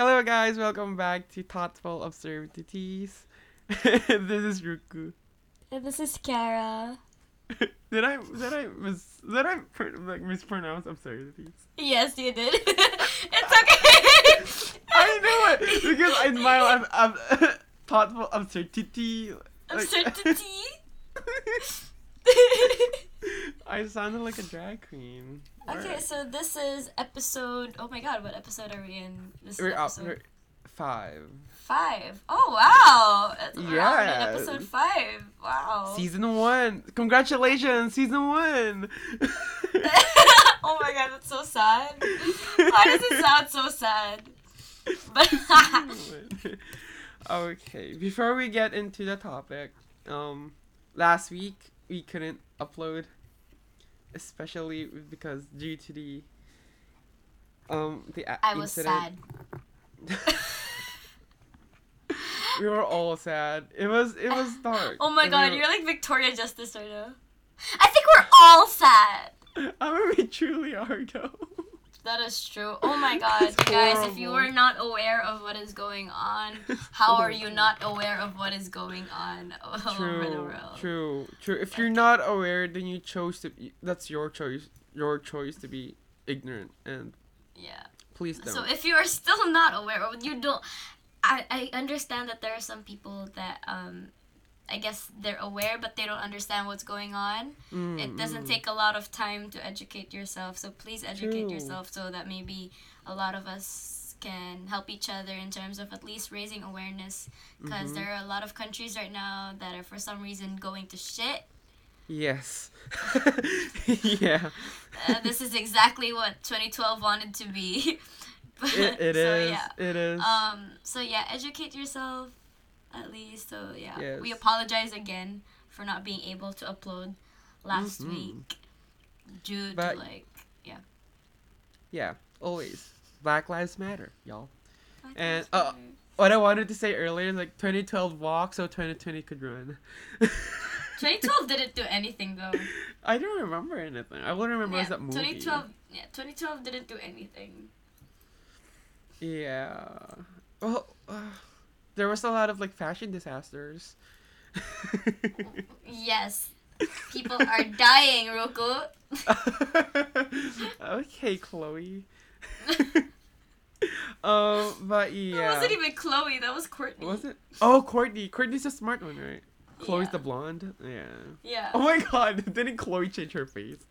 Hello, guys. Welcome back to Thoughtful Absurdities. this is Ruku. And this is Kara. did I did I mis did I pr- like mispronounce absurdities? Yes, you did. it's okay. I know it because I smile. I'm, I'm thoughtful absurdity. Absurdity. I sounded like a drag queen. okay, Alright. so this is episode. Oh my god, what episode are we in? This is we're up episode we're five. five. Oh wow! Yeah. Episode five. Wow. Season one. Congratulations, season one. oh my god, that's so sad. Why does it sound so sad? But okay, before we get into the topic, um, last week we couldn't upload, especially because due to the um the a- I was sad. incident. we were all sad. It was it was dark. Oh my We god, were- you're like Victoria Justice right now. I think we're all sad. I mean, we truly are though. That is true. Oh my god, guys, if you are not aware of what is going on, how are you not aware of what is going on all over the True, world? true, true. If you're not aware, then you chose to. Be, that's your choice. Your choice to be ignorant, and Yeah. please don't. So if you are still not aware, you don't, I I understand that there are some people that um, I guess they're aware but they don't understand what's going on. Mm, It doesn't mm. take a lot of time to educate yourself, so please educate True. yourself so that maybe a lot of us can help each other in terms of at least raising awareness because Mhm. there are a lot of countries right now that are for some reason going to shit. Yes. yeah. Uh, this is exactly what 2012 wanted to be. But- It, it so, is. Yeah. It is. Um. So yeah, educate yourself, at least. So yeah, we apologize again for not being able to upload last Mhm. week due But- to like yeah. Yeah, always. Black Lives Matter, y'all. Black And, uh, What I wanted to say earlier is like 2012 walk so 2020 could run. 2012 didn't do anything though. I don't remember anything. I only remember yeah, that movie. 2012. Yeah, 2012 didn't do anything. Yeah. Well, uh, there was a lot of like fashion disasters. Yes, people are dying, Roku. okay, Chloe. um, but yeah. That wasn't even Chloe. That was Courtney. Was it? Oh, Courtney. Courtney's the smart one, right? Chloe's Yeah. the blonde. Yeah. Yeah. Oh my god! Didn't Chloe change her face?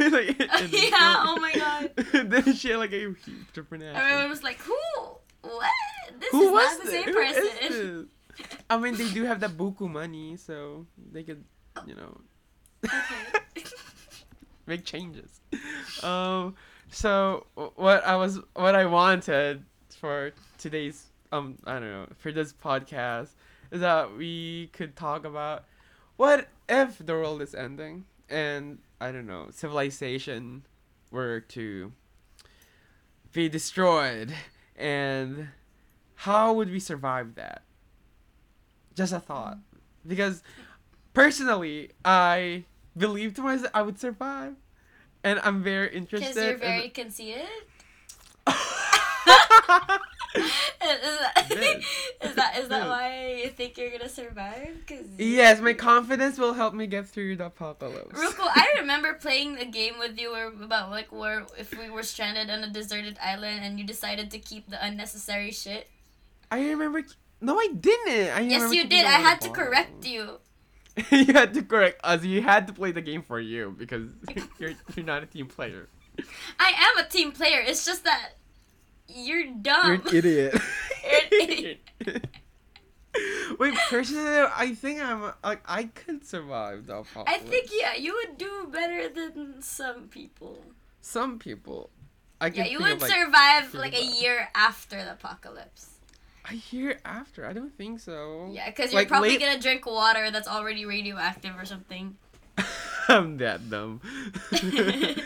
like, in- in the yeah. Oh my god. then she had like a huge different accent. Everyone was like, "Who? What? This Who is was not the this? same person." I mean, they do have the buku money, so they could, you know, Okay. make changes. Um, so what I was, what I wanted for today's, um, I don't know, for this podcast is that we could talk about what if the world is ending and I don't know, civilization were to be destroyed and how would we survive that? Just a thought. Because personally, I believe to myself I would survive. And I'm very interested. Because you're very conceited. is, that, is that is that why you think you're gonna survive? Cause yes, my confidence will help me get through the apocalypse. Ruko, I remember playing a game with you about like where if we were stranded on a deserted island and you decided to keep the unnecessary shit. I remember. No, I didn't. I Yes, you did. I had to correct you. you had to correct us. You had to play the game for you because you're you're not a team player. I am a team player. It's just that you're dumb. You're an idiot. You're an idiot. Wait, personally, I think I'm like I could survive the apocalypse. I think yeah, you would do better than some people. some people. I Yeah, you would of, like, survive like a year after the apocalypse. a year after. I don't think so. Yeah, because you're Like, probably late- gonna drink water that's already radioactive or something. I'm that dumb.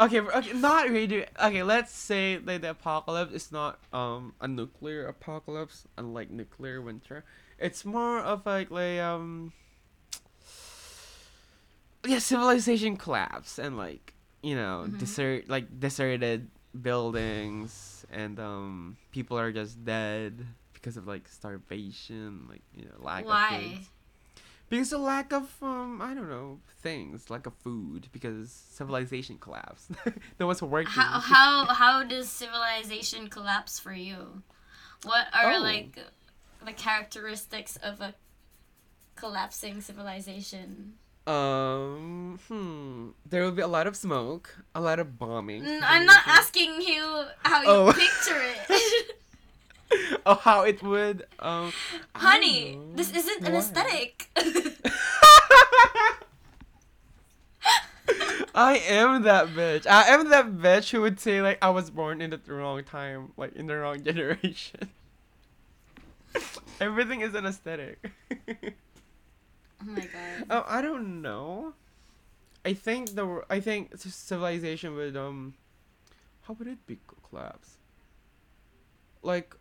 okay, okay, not radio. Okay, let's say like the apocalypse is not um a nuclear apocalypse, unlike nuclear winter. It's more of like like um yeah, civilization collapse and like you know Mhm. desert like deserted buildings and um people are just dead because of like starvation, like you know lack of Why? Because of lack of um I don't know things lack of food because civilization collapsed. no one's working. How how how does civilization collapse for you? What are Oh. like the characteristics of a collapsing civilization? Um, hmm. There will be a lot of smoke, a lot of bombing. I'm not asking you how you Oh. picture it. oh, how it would. Um, Honey, this isn't an aesthetic. I am that bitch. I am that bitch who would say like I was born in the wrong time, like in the wrong generation. Everything is an aesthetic. oh my god. Oh, I don't know. I think the I think civilization would um, how would it be collapse? Like,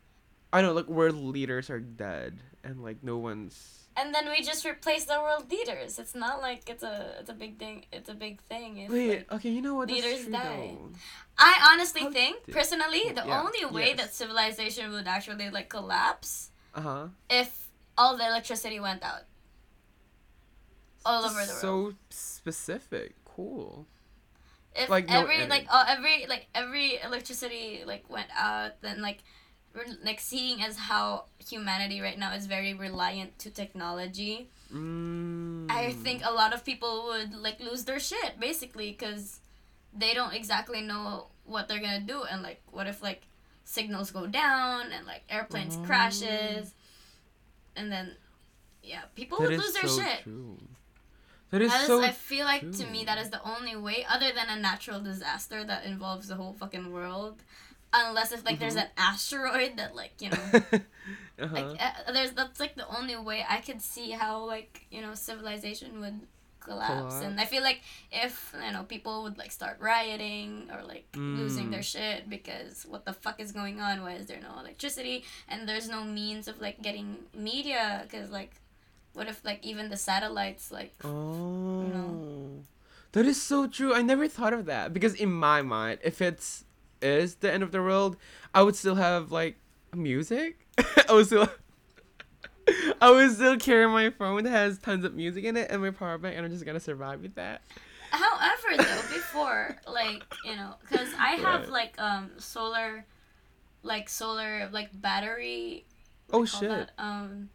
I don't know, like world leaders are dead and like no one's. And then we just replace the world leaders. It's not like it's a it's a big thing. It's a big thing. If, Wait, like- okay, you know what? Leaders true, die. though. I honestly How think, did- personally, the Yeah, only way yes. that civilization would actually like collapse Uh huh. if all the electricity went out. All over the world. So specific. Cool. if like, every energy. like all every like every electricity like went out, then like we're like seeing as how humanity right now is very reliant to technology. Mm. I think a lot of people would like lose their shit basically because they don't exactly know what they're gonna do and like what if like signals go down and like airplanes Oh. crashes and then yeah people That would lose their so shit. True. That is That is, so. I feel like to me that is the only way other than a natural disaster that involves the whole fucking world. Unless if like there's Mhm. an asteroid that like you know uh-huh. like uh, there's that's like the only way I could see how like you know civilization would collapse. and I feel like if you know people would like start rioting or like losing Mm. their shit because what the fuck is going on? Why is there no electricity and there's no means of like getting media? Because like, what if like even the satellites like Oh. That is so true. I never thought of that because in my mind, if it's is the end of the world, I would still have like music. I would still I would still carry my phone that has tons of music in it and my power bank and I'm just gonna survive with that. However, though, before like you know, because I have Right. like um solar, like solar like battery. Oh what do you call shit. that? Um,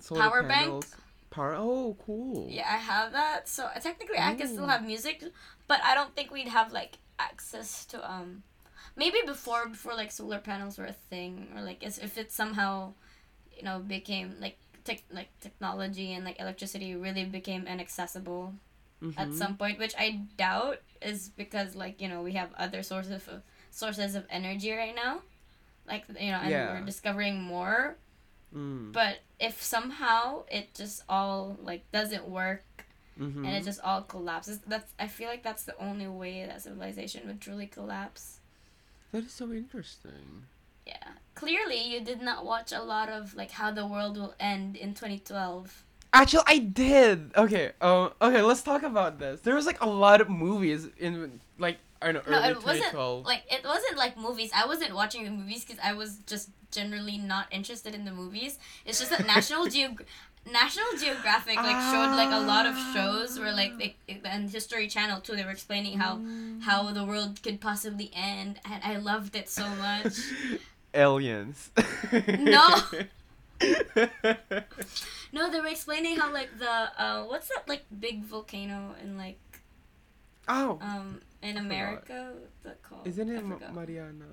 Solar Power bank? panels. Power oh cool. yeah, I have that. So uh, technically, I can still have music, but I don't think we'd have like access to um, maybe before before like solar panels were a thing, or like as if it somehow, you know, became like tech like technology and like electricity really became inaccessible. at Mhm. some point, which I doubt is because like you know we have other sources of sources of energy right now, like you know, and Yeah. we're discovering more. Mm. But if somehow it just all like doesn't work Mhm. and it just all collapses, that's I feel like that's the only way that civilization would truly collapse. That is so interesting. Yeah, clearly you did not watch a lot of like how the world will end in 2012. Actually, I did. Okay. Um. okay. Let's talk about this. There was like a lot of movies in like I don't know No, early it wasn't 2012. like it wasn't like movies. I wasn't watching the movies because I was just generally not interested in the movies. It's just that National Geog National Geographic like showed like a lot of shows where like they and History Channel too. They were explaining how how the world could possibly end, and I loved it so much. Aliens. No. No, they were explaining how like the uh what's that like big volcano in like oh, um in. America? What's that called? isn't it Ma- forgot. Mariana?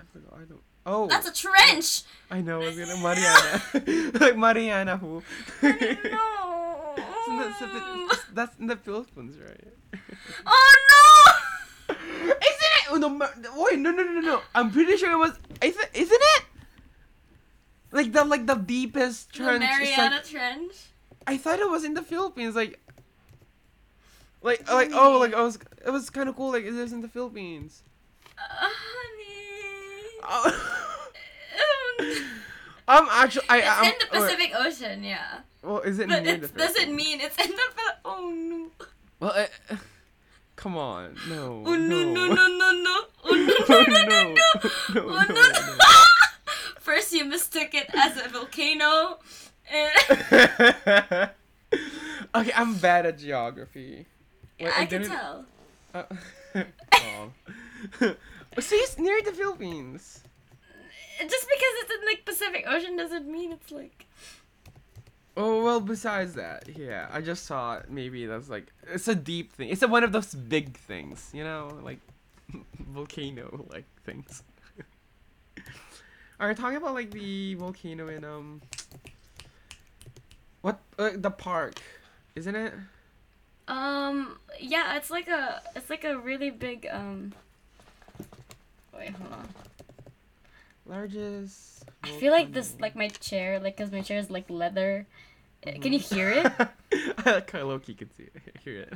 I forgot. I don't. Oh, That's a trench. I know. It's gonna Mariana. like Mariana who? no. Isn't that something- that's in the Philippines, right? Oh no! Isn't it? Oh, no, wait, no, no, no, no. I'm pretty sure it was. Is it? Isn't it? Like the like the deepest trench. is Mariana like, Trench. I thought it was in the Philippines. Like, like, like oh, like I was. It was kind of cool. Like it was in the Philippines. Uh, I'm actually. I. it's I'm, in the wait, Pacific Ocean, yeah. Well, is it But it doesn't mean it's in the Oh no. Well, it, come on, no. Oh no no no no no. Oh no no, no, no, no. no, Oh, no, no, no. no. First, you mistook it as a volcano. Okay, I'm bad at geography. Wait, I can didn't- tell. Uh, oh. See, it's near the Philippines. Just because it's in the Pacific Ocean doesn't mean it's like. Oh well. Besides that, yeah, I just saw it. Maybe that's like it's a deep thing. It's a, one of those big things, you know, like volcano like things. Are you talking about like the volcano in um? What uh, the park, isn't it? Um. Yeah, it's like a. It's like a really big. Um. Wait, hold on. Largest. I feel like this, like my chair, like, cause my chair is like leather. Uh, Can you hear it? I Loki can see it. hear it.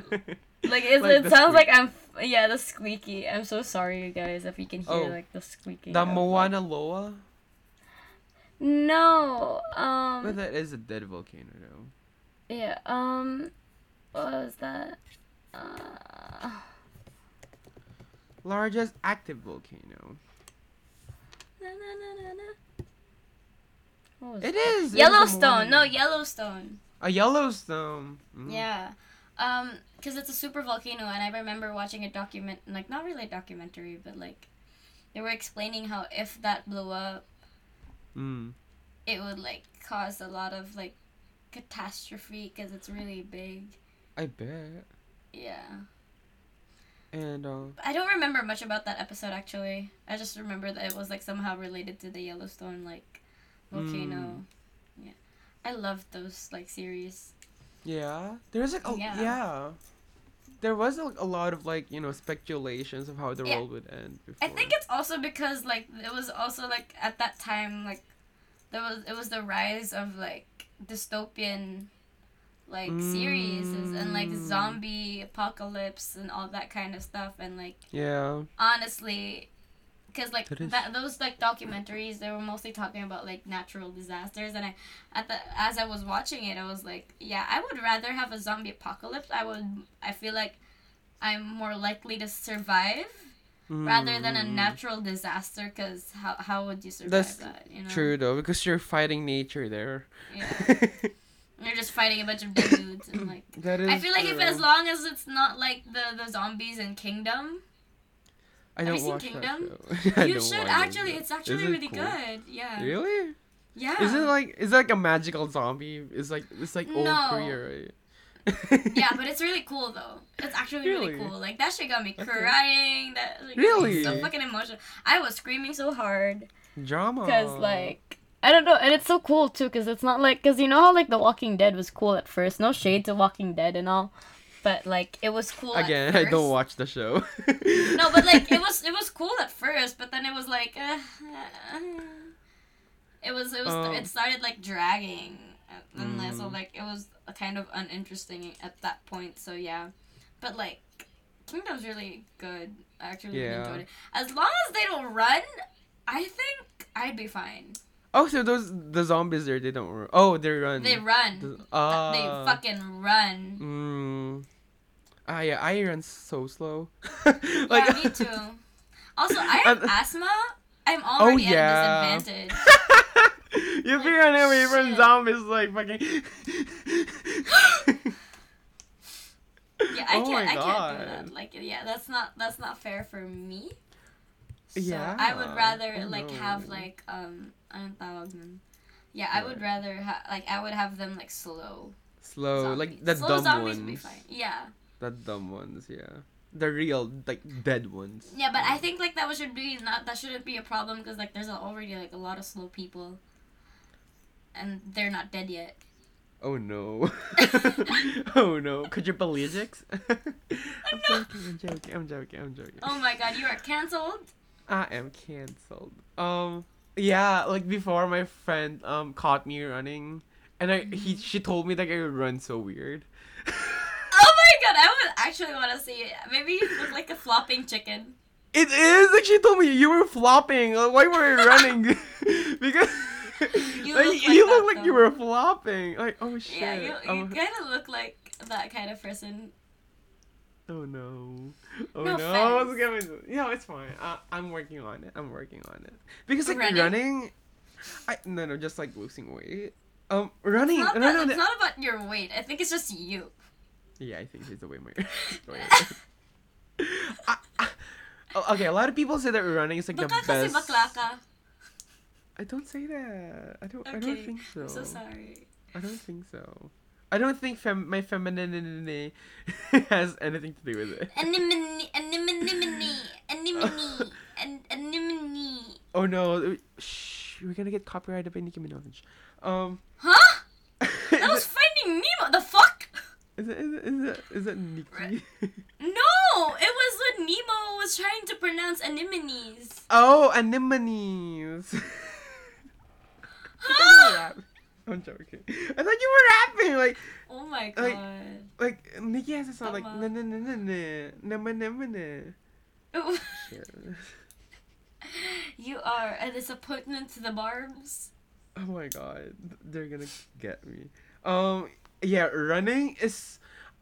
Like, it's, Like it sounds squeak. like I'm. f- Yeah, the squeaky. I'm so sorry, you guys, if you can hear Oh. like the squeaking. the of, like- Loa. No. But Um. that is a dead volcano though. Yeah. Um. What was that? Uh. Largest active volcano. Na, na, na, na, na. What was It is. it Yellowstone. No, Yellowstone. A Yellowstone. Mm. Yeah. Um, cause it's a super volcano, and I remember watching a document, like not really a documentary, but like, they were explaining how if that blew up, Mm. it would like cause a lot of like catastrophe because it's really big. I bet. Yeah. And uh, I don't remember much about that episode actually. I just remember that it was like somehow related to the Yellowstone like volcano. Yeah. I love those like series. yeah, there's like a, Yeah. yeah. There was like, a lot of like you know speculations of how the Yeah. world would end. Before. I think it's also because like it was also like at that time like there was it was the rise of like dystopian like series and like Mm. zombie apocalypse and all that kind of stuff and like Yeah. honestly because like that those like documentaries they were mostly talking about like natural disasters and i at the as i was watching it i was like yeah i would rather have a zombie apocalypse i would i feel like i'm more likely to survive rather than a Mm. natural disaster because how, how would you survive That's that you know True though, because you're fighting nature there. yeah you're just fighting a bunch of dudes and like that is. i feel like if as long as it's not like the the zombies in kingdom I Have don't you seen Kingdom? You should actually it. it's actually it really cool? good yeah Really? yeah Is it like is it like a magical zombie? It's like it's like old No. Korea, right? yeah, but it's really cool though. It's actually really, Really? cool. Like that shit got me crying. That like, Really? so fucking emotional. I was screaming so hard drama. because like I don't know, and it's so cool too because it's not like because you know how like The Walking Dead was cool at first. No shade to Walking Dead and all, but like it was cool. at again, I don't watch the show. No, but like it was it was cool at first, but then it was like uh, uh, it was it was Um. it started like dragging, and then so Mm. like it was kind of uninteresting at that point. So yeah, but like Kingdom's really good. I actually Yeah. enjoyed it. As long as they don't run, I think I'd be fine. Oh, so those the zombies there they don't. Run. Oh, they run. They run. The- they ah. fucking run. Mm. Ah yeah, I run so slow. like, yeah, me too. Also, I have And- asthma. I'm already Oh, yeah. at a disadvantage. you be running away from Shit. zombies like fucking. Yeah, I Oh can't. I can't do that. Like, yeah, that's not that's not fair for me. So Yeah, I would rather like have like um anong tawag nun? Yeah, I would rather ha- like I would have them like slow. Slow, like zombies. the slow dumb zombies ones. would be fine. Yeah, The dumb ones, yeah. The real, like dead ones. yeah, but I think like that was- should be not that shouldn't be a problem because like there's already like a lot of slow people, and they're not dead yet. Oh no. oh no. Quadriplegics? I'm joking, I'm joking, I'm joking, I'm joking. Oh my god, you are canceled. I am cancelled. Um yeah, like before my friend um caught me running and I he she told me that I run so weird. Oh my god, I would actually want to see it. Maybe you look like a flopping chicken. It is like she told me you were flopping. Like, why were you running? because You like, look like you that, look like you were flopping. Like oh shit. Yeah, you, you Um, kind of look like that kind of person. Oh no. Oh No no. offense. It's gonna be- no, it's fine. Uh, I'm working on it. I'm working on it. Because like Running? running, I no no just like losing weight. Um, running. It's not, no, that- no, it's no. not about your weight. I think it's just you. Yeah, I think it's the way my. way I, I- oh, okay, a lot of people say that running is like the Baka kasi best. bakla ka. I don't say that. I don't. I don't think so. I'm so sorry. I don't think so. I don't think fem- my femininity has anything to do with it. Anemone, anemone, anemone, an- anemone. Oh no! Shh, we're gonna get copyrighted by Nicki Minaj. Um. Huh? That was Finding Nemo. The fuck? Is it? Is it? Is it? Is it Nicki? No, it was when Nemo was trying to pronounce anemones. oh, anemones. I thought you were rap- I'm joking. I thought you were rapping like Oh my god. like Nicki has a song like na na na na na na na na na. Shit. you are a disappointment to the barbs. Oh my god, they're gonna get me. Um, yeah, running is.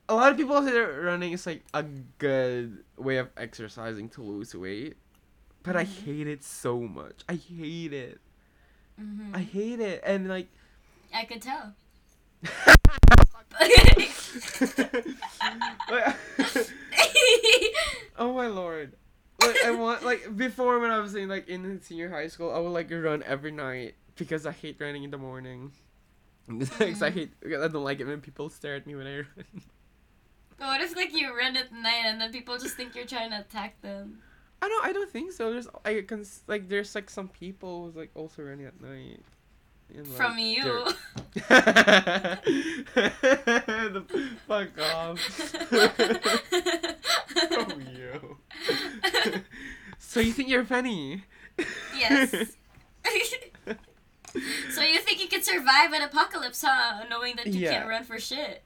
A lot of people say that running is like a good way of exercising to lose weight, but I Mhm. hate it so much. I hate it. hmm I hate it, and like. I could tell. like- oh my lord. Like I want like before when I was in like in senior high school, I would like run every night because I hate running in the morning. Because I Mhm. hate, I don't like it when people stare at me when I run. But what if like you run at night and then people just think you're trying to attack them? I don't. I don't think so. There's I can like there's like some people who's like also running at night. And, like, From you. the, fuck off. From you. so you think you're funny? yes. so you think you could survive an apocalypse, huh? Knowing that you Yeah. can't run for shit.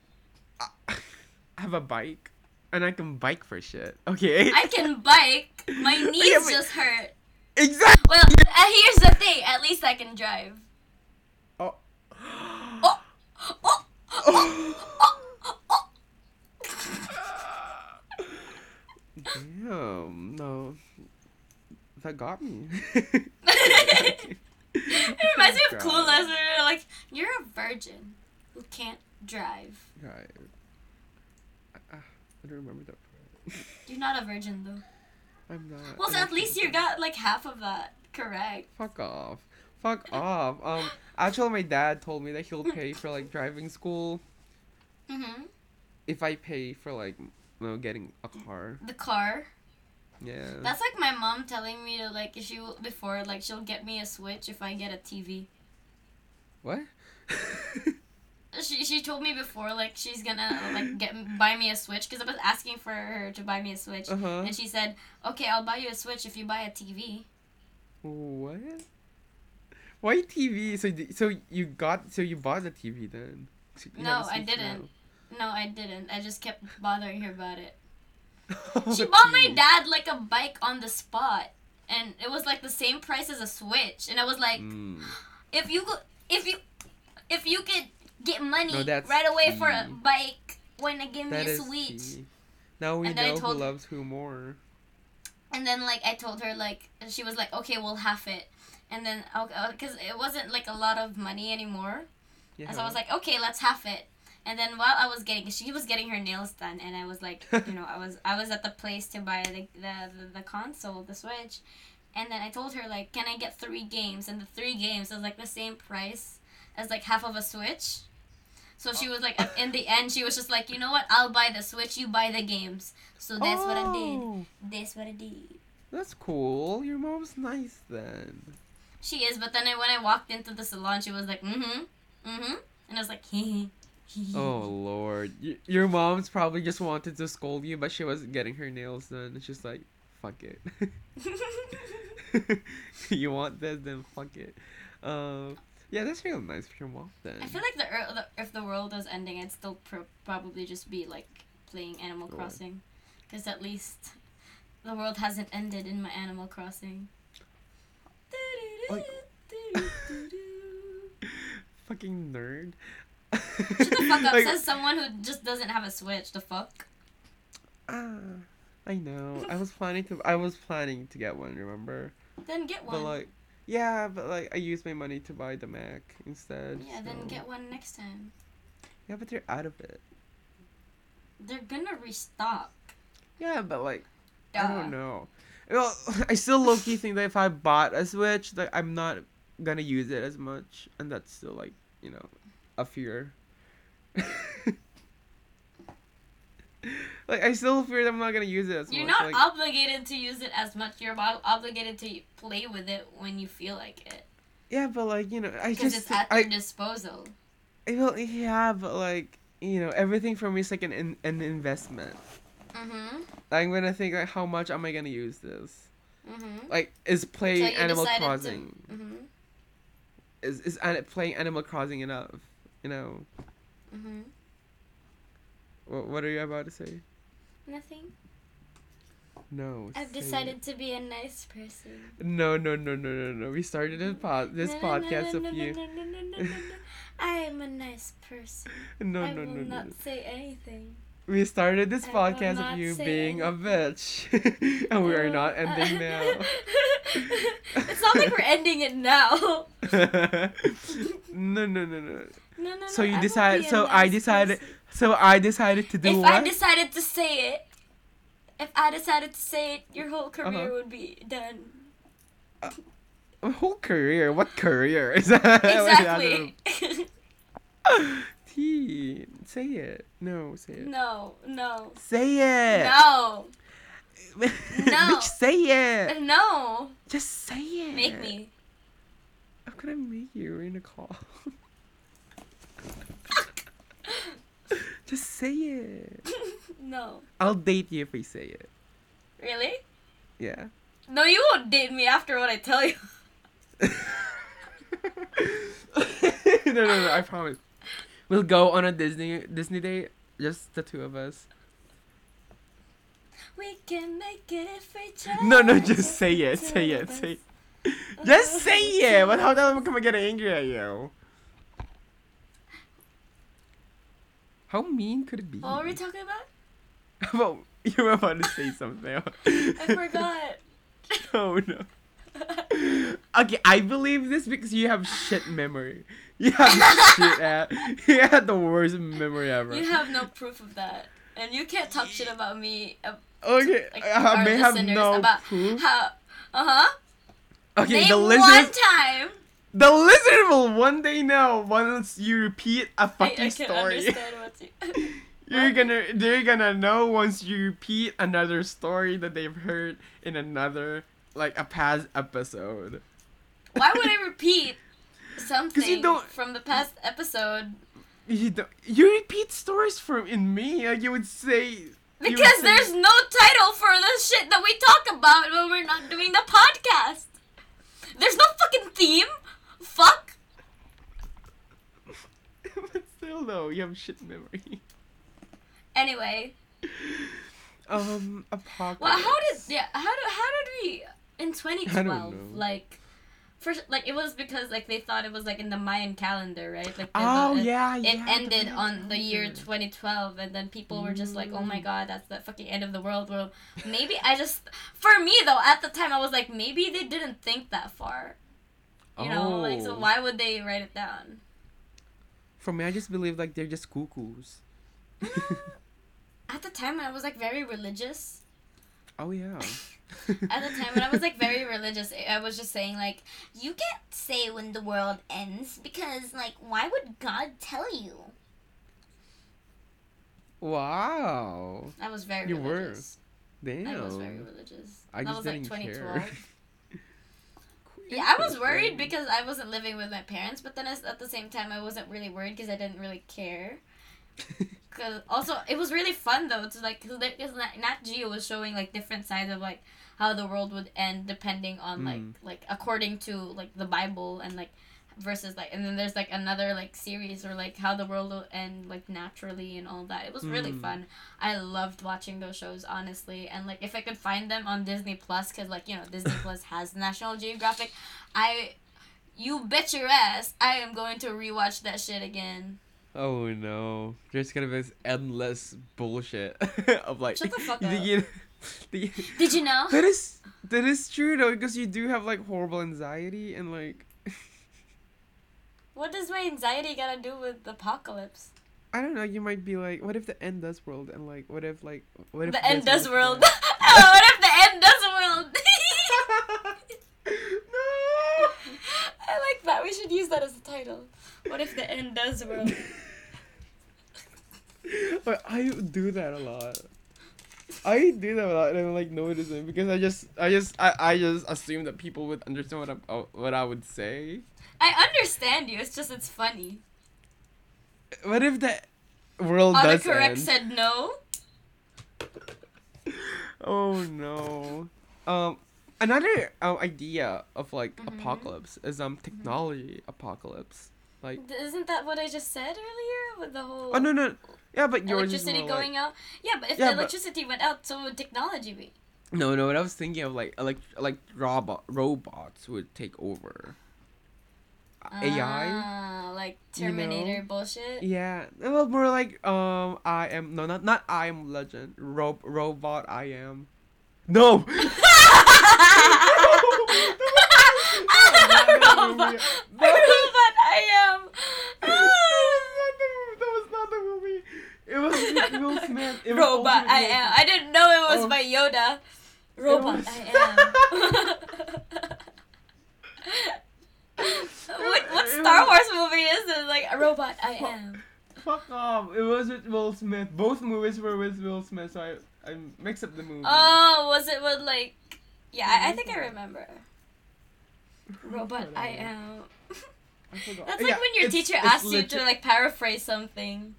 I have a bike, and I can bike for shit. Okay. I can bike. My knees Yeah, but- just hurt. exactly. Well, uh, here's the thing. At least I can drive. Oh. Oh, oh. Damn. No. That got me. it reminds me of. Clueless. they're like, you're a virgin who can't drive. Right. I, I don't remember that part. You're not a virgin though. I'm not. Well, so at least you got like half of that correct. Fuck off. Fuck off. Um, actually, my dad told me that he'll pay for like driving school Mhm. if I pay for like, you know, getting a car. The car. Yeah. That's like my mom telling me to like if she will- before like she'll get me a Switch if I get a TV. what? She she told me before like she's gonna like get buy me a Switch because I was asking for her to buy me a Switch uh huh. and she said okay I'll buy you a Switch if you buy a TV. What? Why TV? So so you got so you bought the TV then? So No, I didn't. No, I didn't. I just kept bothering her about it. now. She bought my dad like a bike on the spot, and it was like the same price as a Switch. And I was like, Mm. if you could, if you, if you could get money No, right away for a bike, when I give me a Switch. key. Now we And then I know who loves who more. And then like I told her like she was like okay we'll half it, and then because it wasn't like a lot of money anymore. Yeah. And so I was like, okay, let's half it. And then while I was getting, she was getting her nails done, and I was like, you know, I was I was at the place to buy the the, the, the console, the Switch, and then I told her like, can I get three games? And the three games was like the same price as like half of a Switch. So she was like, in the end, she was just like, you know what? I'll buy the Switch, you buy the games. So that's what I did. Oh, That's what I did. That's cool. Your mom's nice then. She is, but then I, when I walked into the salon, she was like, mm-hmm, mm-hmm, and I was like, hee hee. Oh lord, y- your mom's probably just wanted to scold you, but she wasn't getting her nails done. It's just like, fuck it. you want this, then fuck it. Um, yeah, that's real nice for your mom then. I feel like the, ear- the if the world was ending, I'd still pro- probably just be like playing Animal Crossing, because at least the world hasn't ended in my Animal Crossing. Like- Nerd. Shut the fuck up, Like, says someone who just doesn't have a Switch. The fuck? Ah, I know. I was planning to. I was planning to get one. Remember? Then get one. But like, yeah, but like I used my money to buy the Mac instead. yeah, then get one next time. Yeah, but they're out of it. They're gonna restock. Yeah, but like Duh. I don't know. Well, I still low key think that if I bought a Switch, like I'm not gonna use it as much, and that's still like you know, a fear. like I still fear that I'm not gonna use it as much. You're much. not like, obligated to use it as much. You're ob- obligated to play with it when you feel like it. yeah, but like you know, I just it's at I your disposal. I well, yeah, but like you know, everything for me is like an in, an investment. Mm-hmm. I'm gonna think like, how much am I gonna use this? Mm-hmm. Like, is play Animal decided to- Crossing Mm-hmm. Is is playing Animal Crossing enough? You know, Mm-hmm. what what are you about to say? Nothing. No. I've say it. decided to be a nice person. No, no, no, no, no, no. We started this pod this No, no, podcast no, of no, you. No, no, no, no, no, no. I am a nice person. No, I no, will no, no. not say anything. We started this I podcast of you being a bitch, and we are Uh, not ending now. it's not like we're ending it now. no, no, no, no. No, no, So you I will decide- be a so I decided- person. So I decided to do If what? I decided to say it, if I decided to say it, your whole career Uh-huh. would be done. A whole career. What career is that? Exactly. T. Say it. No, say it. no, no, Say it. no, No. Bitch, say it. no. Just say it. Make me. I'm gonna make you in a call. Just say it. no. I'll date you if we say it. Really? Yeah. No, you won't date me after what I tell you. no, no, no. I promise. We'll go on a Disney Disney date, just the two of us. We can make it if we try. No, no, just say it. Say it. Say. It. Just oh, say it. What? How the hell am I get angry at you? How mean could it be? What were we talking about? Well, you were about to say something. I forgot. oh no. Okay, I believe this because you have shit memory. You have shit at. You had the worst memory ever. You have no proof of that, and you can't talk shit about me. Uh, okay, like, I may have no about proof. how. Uh huh. Okay, Name the one time. the listener will one day know once you repeat a fucking I can story. you, you're gonna, they're gonna know once you repeat another story that they've heard in another, like a past episode. Why would I repeat something from the past episode? You don't, you repeat stories from in me. Like you would say. you would Because say- there's no title for the shit that we talk about when we're not doing the podcast. There's no fucking theme. Fuck. but still, though, you have shit memory. Anyway, Um, apocalypse. well, how did yeah? How do how did we in 2012 like? First, like it was because like they thought it was like in the Mayan calendar, right? Like Oh the- yeah, it yeah. ended Mayan on the year 2012 and then people were just like oh my Mm. god that's the fucking end of the world well maybe i just for me though at the time i was like maybe they didn't think that far you know like so Oh. why would they write it down For me, I just believe like they're just cuckoos. at the time i was like very religious oh yeah. at the time when i was like very religious i was just saying like you can't say when the world ends because like why would god tell you wow. i was very You were. religious Damn. i was very religious I that just was like didn't 2012 care. Yeah, I was worried because I wasn't living with my parents, but then at the same time, I wasn't really worried because I didn't really care. Cause also it was really fun though to like because Nat, Nat Geo was showing like different sides of like how the world would end depending on like Mm. like according to like the Bible and like versus like and then there's like another like series or like how the world will end like naturally and all that. It was really Mm. fun. I loved watching those shows honestly and like if I could find them on Disney Plus because like you know Disney Plus has National Geographic, I you bet your ass I am going to rewatch that shit again. Oh no. There's gonna be this endless bullshit of like Shut the fuck up. you- the- Did you know? that is that is true though because you do have like horrible anxiety and like What does my anxiety gotta do with the apocalypse? I don't know you might be like what if the end does world and like what if like what if the end does world. oh, what if the end does world? no I like that. We should use that as a title. What if the end does world? but I do that a lot I do that a lot and I'm like noticing because I just I just I, I just assume that people would understand what I uh, what I would say I understand you. It's just it's funny. what if the world does Autocorrect end? said no. Oh no. Um, another um, idea of like Mhm. apocalypse is um technology apocalypse. Like Isn't that what I just said earlier with the whole oh no no yeah but electricity going out? Yeah, but if Yeah, the but- electricity went out, so would technology be? no no what I was thinking of like like like robot robots would take over. AI. Ah, like You know? Terminator bullshit. Yeah, well more like um I am no not not I am legend ro- robot I am. No. Robot, robot I am. that was not the movie. It was with Will Smith. It was Robot also with I Will am. I didn't know it was Oh. by Yoda. Robot was- I am. what what Star Wars movie is this? Like a robot I am. Fuck off! It was with Will Smith. Both movies were with Will Smith, so I I mixed up the movie. Oh, was it with like? Yeah, I, I think I remember. Robot I am. I forgot. That's like Yeah, when your it's- teacher it's asks you to like paraphrase something,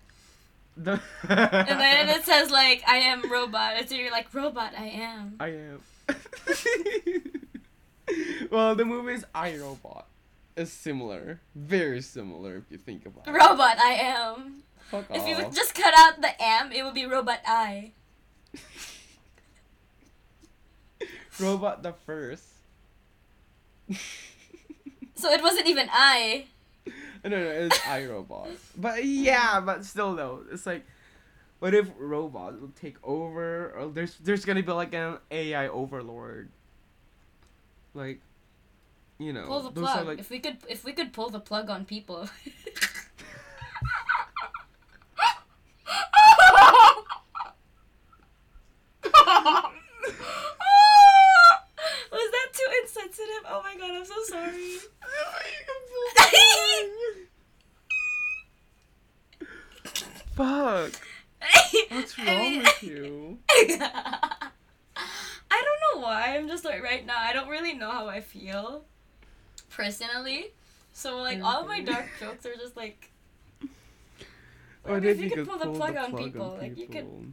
The and then it says like I am robot, and so you're like robot I am. I am. well, the movie is I Robot. Is similar, very similar if you think about it. Robot I am. Fuck If you would just cut out the am, it would be robot I. Robot the first. So it wasn't even I. No, no, it's iRobot. But yeah, but still though, it's like, what if robots will take over, or there's there's gonna be like an AI overlord. Like, you know, Pull the those plug. like If we could, if we could pull the plug on people. Was that too insensitive? Oh my god, I'm so sorry. Fuck. What's I wrong mean- with you? I don't know why. I'm just like right now. I don't really know how I feel, personally. So like all of my dark jokes are just like What What if you could pull the plug on people? Like, you could-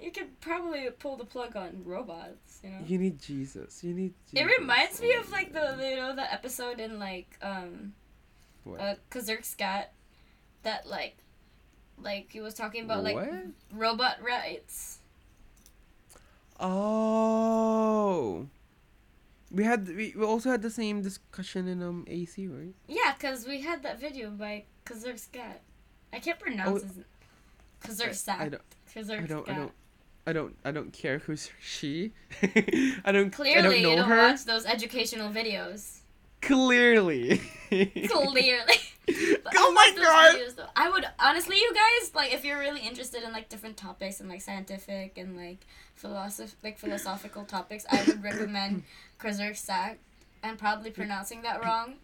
you could probably pull the plug on robots. You know. You need Jesus. You need. It Jesus. reminds me of like my the you know the episode in like um What? uh Kazurkskat that like like he was talking about like What? robot rights. Oh. We had we, we also had the same discussion in um AC, right? Yeah, cause we had that video by Kazurkskat. I can't pronounce Oh. his Kazurkskat. I don't I don't I don't I don't I don't care who's she. I don't Clearly, I don't you know don't her. watch those educational videos. Clearly. Clearly. But Oh my God. videos, though. I would honestly, you guys, like, if you're really interested in like different topics and like scientific and like philosoph like philosophical topics, I would recommend Kazurkskat. I'm probably pronouncing that wrong.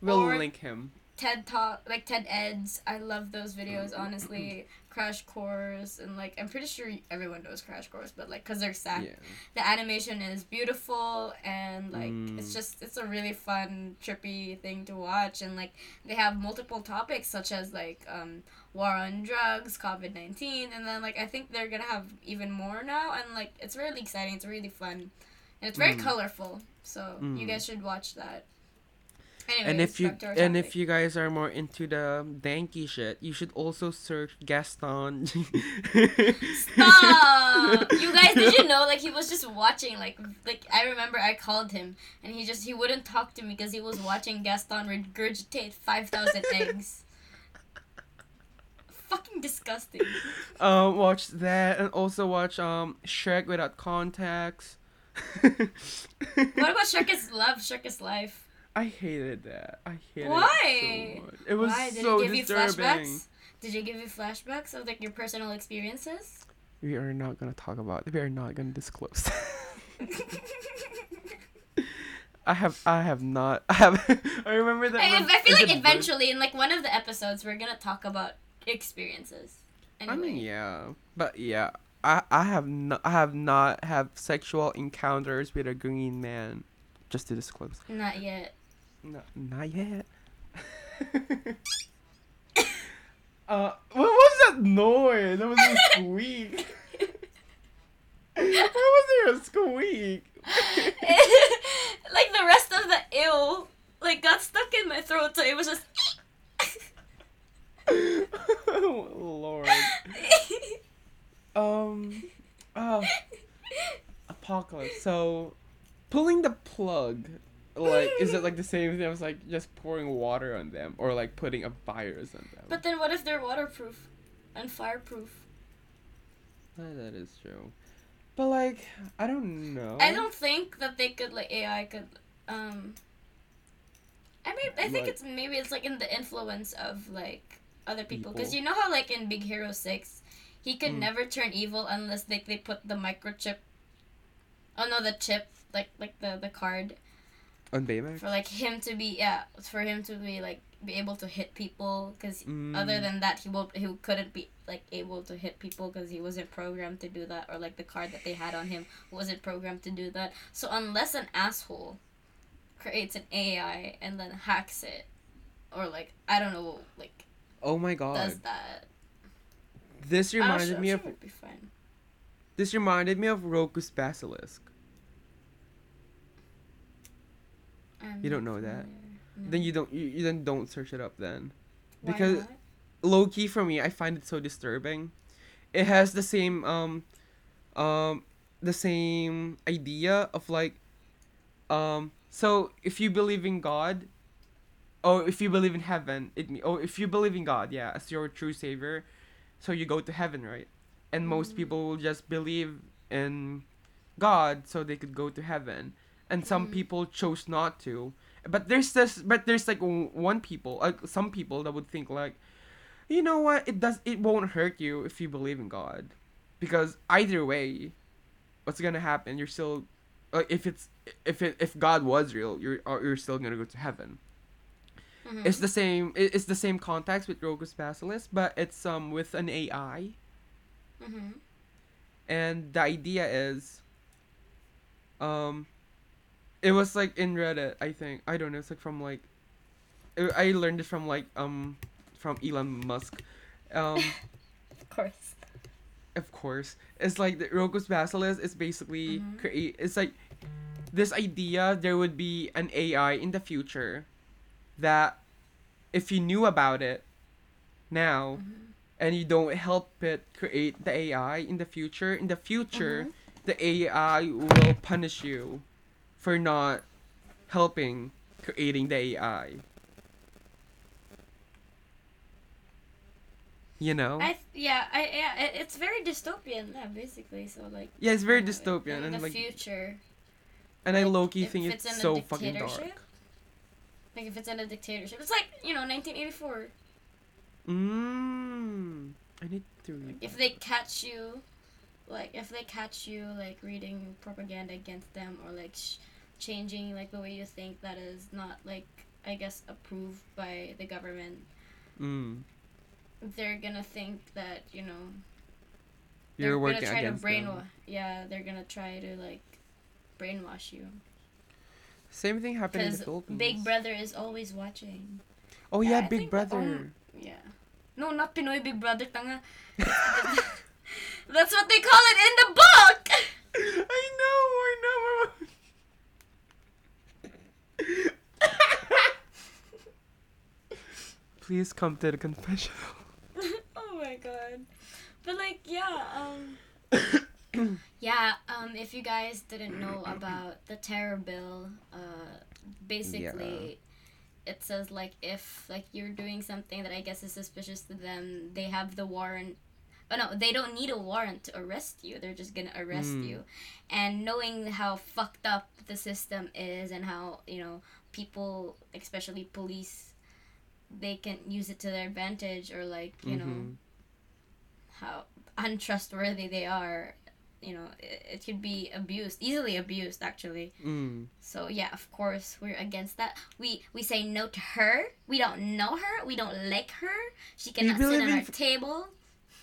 we'll Or- link him. TED Talk, like TED Eds. I love those videos, honestly. Crash Course, and like, I'm pretty sure everyone knows Crash Course, but like, Kazurkskat. Yeah. The animation is beautiful, and like, it's Mm. just, it's a really fun, trippy thing to watch. And like, they have multiple topics, such as like, um, war on drugs, COVID 19, and then like, I think they're gonna have even more now, and like, it's really exciting, it's really fun, and it's very Mm. colorful. So, you Mm. guys should watch that. Anyways, and if you back to our and if you guys are more into the danky shit, you should also search Gaston. Stop! you guys, did you know? Like he was just watching. Like, like I remember I called him, and he just he wouldn't talk to me because he was watching Gaston regurgitate five thousand eggs. fucking disgusting. Um, watch that and also watch um Shrek Without Context. What about Shrek is Love, Shrek is Life? I hated that. I hated Why? it so much. It was Why? Did so it give disturbing. you flashbacks? Did it give you flashbacks of like your personal experiences? We are not gonna talk about. We are not gonna disclose. I have. I have not. I have. I remember that. I, I feel like eventually in like one of the episodes we're gonna talk about experiences. I mean, yeah, but yeah, I I have not I have not have sexual encounters with a green man, just to disclose. Not yet. No, not yet. uh, what was that noise? That was a squeak. Why was there a squeak? like the rest of the ill like got stuck in my throat, so it was just. oh, Lord. Um. Oh, apocalypse. So, pulling the plug, like, is it like the same thing as like just pouring water on them, or like putting a virus on them? but then what if they're waterproof and fireproof? That is true. But like, I don't know. I don't think that they could like AI could um. I mean, I think Like- it's maybe it's like in the influence of like other people because you know how like in Big Hero Six, he could Mm. never turn evil unless like they put the microchip. Oh no, the chip like like the the card on Baymax. for like him to be yeah for him to be like be able to hit people because Mm. other than that he will he couldn't be like able to hit people because he wasn't programmed to do that or like the card that they had on him wasn't programmed to do that so unless an asshole creates an ai and then hacks it or like i don't know like Oh my god. does that This I'm reminded me of be fine. this reminded me of Roko's Basilisk. I'm You don't know that? familiar. Then you don't you, you then don't search it up then. Why because- not? low key for me, I find it so disturbing. It has the same um um the same idea of like um so if you believe in God or if you believe in heaven, it me oh if you believe in God, yeah, as your true savior, so you go to heaven, right? And most Mm. people will just believe in God so they could go to heaven. And some Mm. people chose not to. But there's this but there's like one people, like some people that would think like you know what it does it won't hurt you if you believe in god because either way what's gonna happen you're still like if it's if it if god was real you're uh, you're still gonna go to heaven Mhm. it's the same it's the same context with Roko's basilisk but it's um with an ai Mhm. and the idea is um it was like in reddit i think i don't know it's like from like i I learned it from like um from elon musk um of course of course it's like the Roko's basilisk is basically Mhm. create it's like this idea there would be an ai in the future that if you knew about it now Mhm. and you don't help it create the ai in the future in the future the ai will punish you for not helping creating the ai you know? I th- yeah I yeah it, it's very dystopian yeah basically so like yeah it's very dystopian in and the like future and i like, low-key if think it's it's in a so fucking dark like if it's in a dictatorship it's like you know 1984 Mmm. I need to read. if that. they catch you like if they catch you like reading propaganda against them or like sh- changing like the way you think that is not like i guess approved by the government Mm. they're gonna think that you know You're they're working gonna try to brainwash yeah they're gonna try to like brainwash you Same thing happened in the Philippines. big brother is always watching Oh Yeah, yeah, Big Brother. um, yeah no not pinoy big brother tanga that's what they call it in the book I know, I know. Please come to the confessional. oh my god. But like yeah, um Yeah, um if you guys didn't know about the terror bill, uh basically it says like if like you're doing something that I guess is suspicious to them, they have the warrant. Oh no, they don't need a warrant to arrest you. They're just gonna arrest Mm. you, and knowing how fucked up the system is and how you know people, especially police, they can use it to their advantage or like you know Mhm. how untrustworthy they are. You know, it, it could be abused, easily abused actually. Mm. So yeah, of course we're against that. We we say no to her. We don't know her. We don't like her. She cannot sit at our f- table.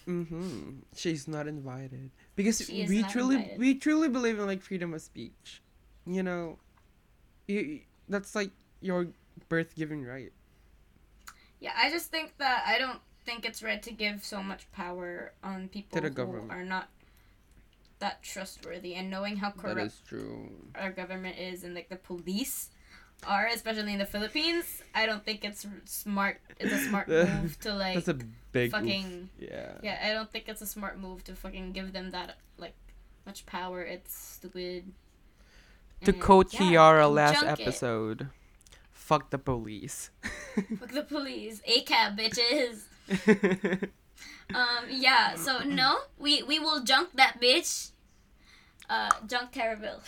Mm-hmm. She's not invited because She we truly invited. we truly believe in like freedom of speech. You know, you, that's like your birth given right. Yeah, I just think that I don't think it's right to give so much power on people the who government. are not that trustworthy. And knowing how corrupt is true. our government is and like the police are, especially in the Philippines, I don't think it's smart. It's a smart move to like That's a big oof. yeah. Yeah, I don't think it's a smart move to fucking give them that like much power. It's stupid. To And, quote yeah, Kiara last junk it. episode, fuck the police. Fuck the police. ACAB bitches. Um yeah, so no, we we will junk that bitch. Uh junk terror bill.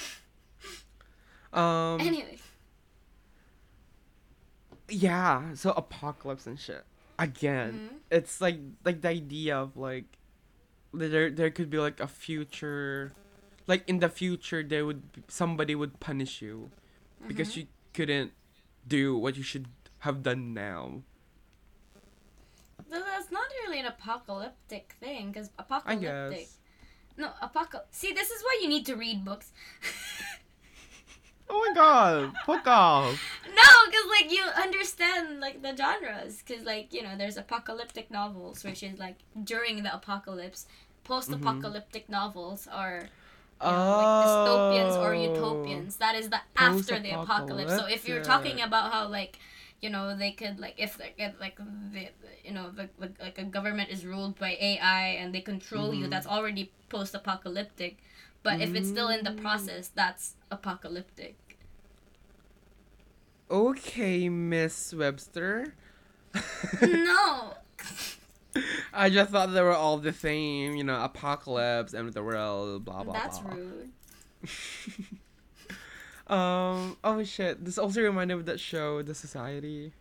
um. Anyway. Yeah. So apocalypse and shit. Again, Mhm. it's like like the idea of like there there could be like a future, like in the future there would be, somebody would punish you because Mhm. you couldn't do what you should have done now. Th- That's not really an apocalyptic thing, because I apocalyptic. guess. No, apocal. See, this is why you need to read books. Oh my god! Fuck off! No, because like you understand like the genres, because like you know there's apocalyptic novels, which is like during the apocalypse. Post-apocalyptic mm-hmm. novels are you know, like dystopians or Oh. utopians. That is the after the apocalypse. So if you're talking oh. about how like you know they could like if like if, like the you know the, the, like a government is ruled by AI and they control you, Mhm. that's already post-apocalyptic. But if it's still in the process, that's apocalyptic. Okay, Miss Webster. no. I just thought they were all the same, you know, apocalypse, end of the world, blah blah blah. That's blah. rude. um. Oh shit! This also reminded me of that show, The Society.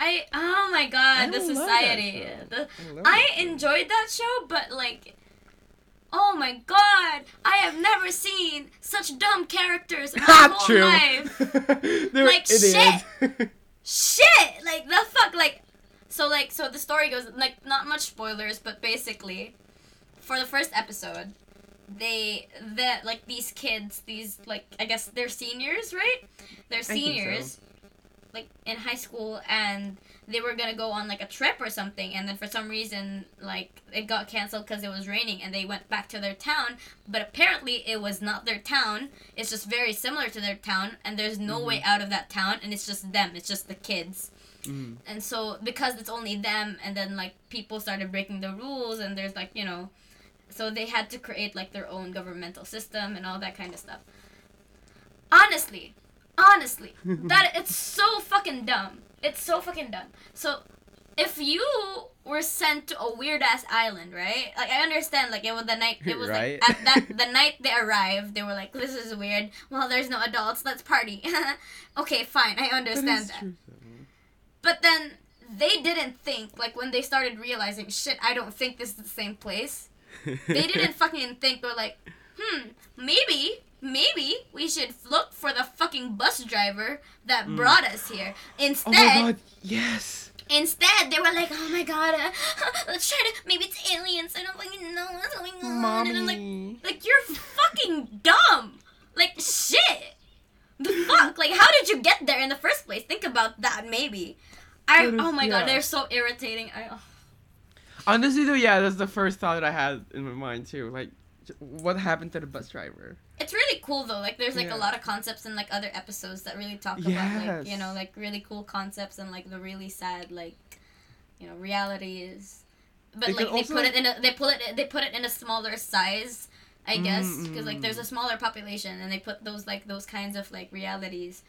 I oh my god, the society. The, I, I enjoyed that show, but like Oh my god! I have never seen such dumb characters in my whole True. life. they were Like, idiots. Shit! Like the fuck like so like so the story goes like not much spoilers, but basically for the first episode they that like these kids, these like I guess they're seniors, right? They're think so. seniors like in high school and they were gonna go on like a trip or something and then for some reason like it got canceled because it was raining and they went back to their town but apparently it was not their town it's just very similar to their town and there's no way out of that town and it's just them it's just the kids Mm. and so because it's only them and then like people started breaking the rules and there's like you know so they had to create like their own governmental system and all that kind of stuff honestly honestly that it's so fucking dumb it's so fucking dumb so if you were sent to a weird ass island right like i understand like it was the night it was Right. like at that the night they arrived they were like this is weird well there's no adults let's party okay fine i understand that true. but then they didn't think like when they started realizing shit. I don't think this is the same place. They didn't fucking think. They're like, hmm, maybe, maybe we should look for the fucking bus driver that Mm. brought us here. Instead, Oh my god! Yes. instead they were like, oh my god, uh, let's try to. Maybe it's aliens. I don't fucking know what's going on. And I'm like, Mommy. like you're fucking dumb. Like shit. The fuck? Like how did you get there in the first place? Think about that maybe. I oh my yeah. god, they're so irritating. I oh. Honestly, though, yeah, that's the first thought I had in my mind too. Like, what happened to the bus driver? It's really cool though. Like there's like Yeah. a lot of concepts in like other episodes that really talk about like you know like really cool concepts and like the really sad like you know realities. But They like they put it in a they put it they put it in a smaller size, I guess, because like mm. there's a smaller population and they put those like those kinds of like realities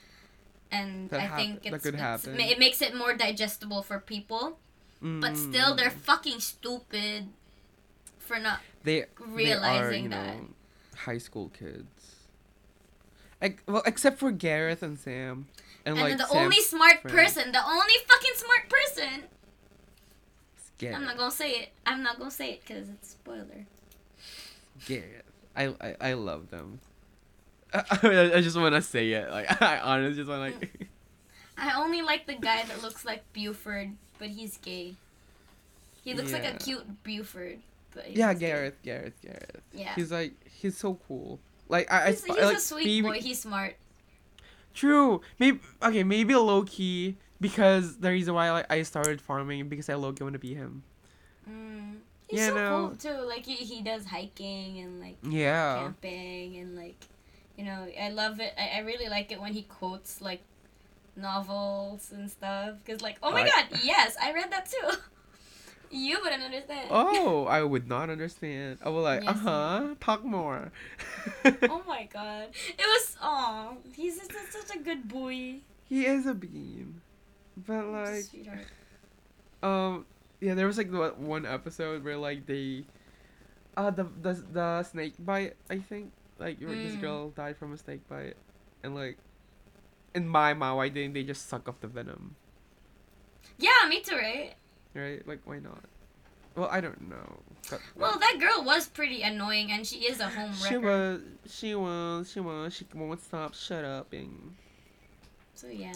and That I hap- think it's, it's- it makes it more digestible for people. But still, they're Mm. fucking stupid for not they realizing they are, that. know, high school kids. Like, well, except for Gareth and Sam, and, And, like the Sam's only smart friend. person, the only fucking smart person. Gareth. I'm not gonna say it. I'm not gonna say it because it's spoiler. Gareth. I, I I love them. I, I just want to say it. Like I honestly just want like. I only like the guy that looks like Buford, but he's gay. He looks like a cute Buford. But he's yeah, gay. Gareth, Gareth, Gareth. Yeah. He's like he's so cool. Like I, I He's, sp- he's like, a sweet maybe- boy. He's smart. True. Maybe okay. Maybe low key because the reason why like I started farming because I low key want to be him. Mm. He's You so know. cool too. Like he, he does hiking and like Yeah. camping and like you know I love it. I, I really like it when he quotes like novels and stuff because like oh my Right. god yes I read that too. you wouldn't understand. Oh, I would not understand. I was like, Yes, uh huh. Talk more. Oh my god. It was oh he's just such a good boy. he is a bean, but like, sweetheart. um, yeah, there was like the one episode where like they, uh, the the the snake bite. I think like where this Mm. girl died from a snake bite, and like, in my mind, why didn't they just suck off the venom? Yeah, me too, right? Right? Like, why not? Well, I don't know. But, Well, that girl was pretty annoying, and she is a home she was, she was, she was, she won't stop shut up and, So yeah.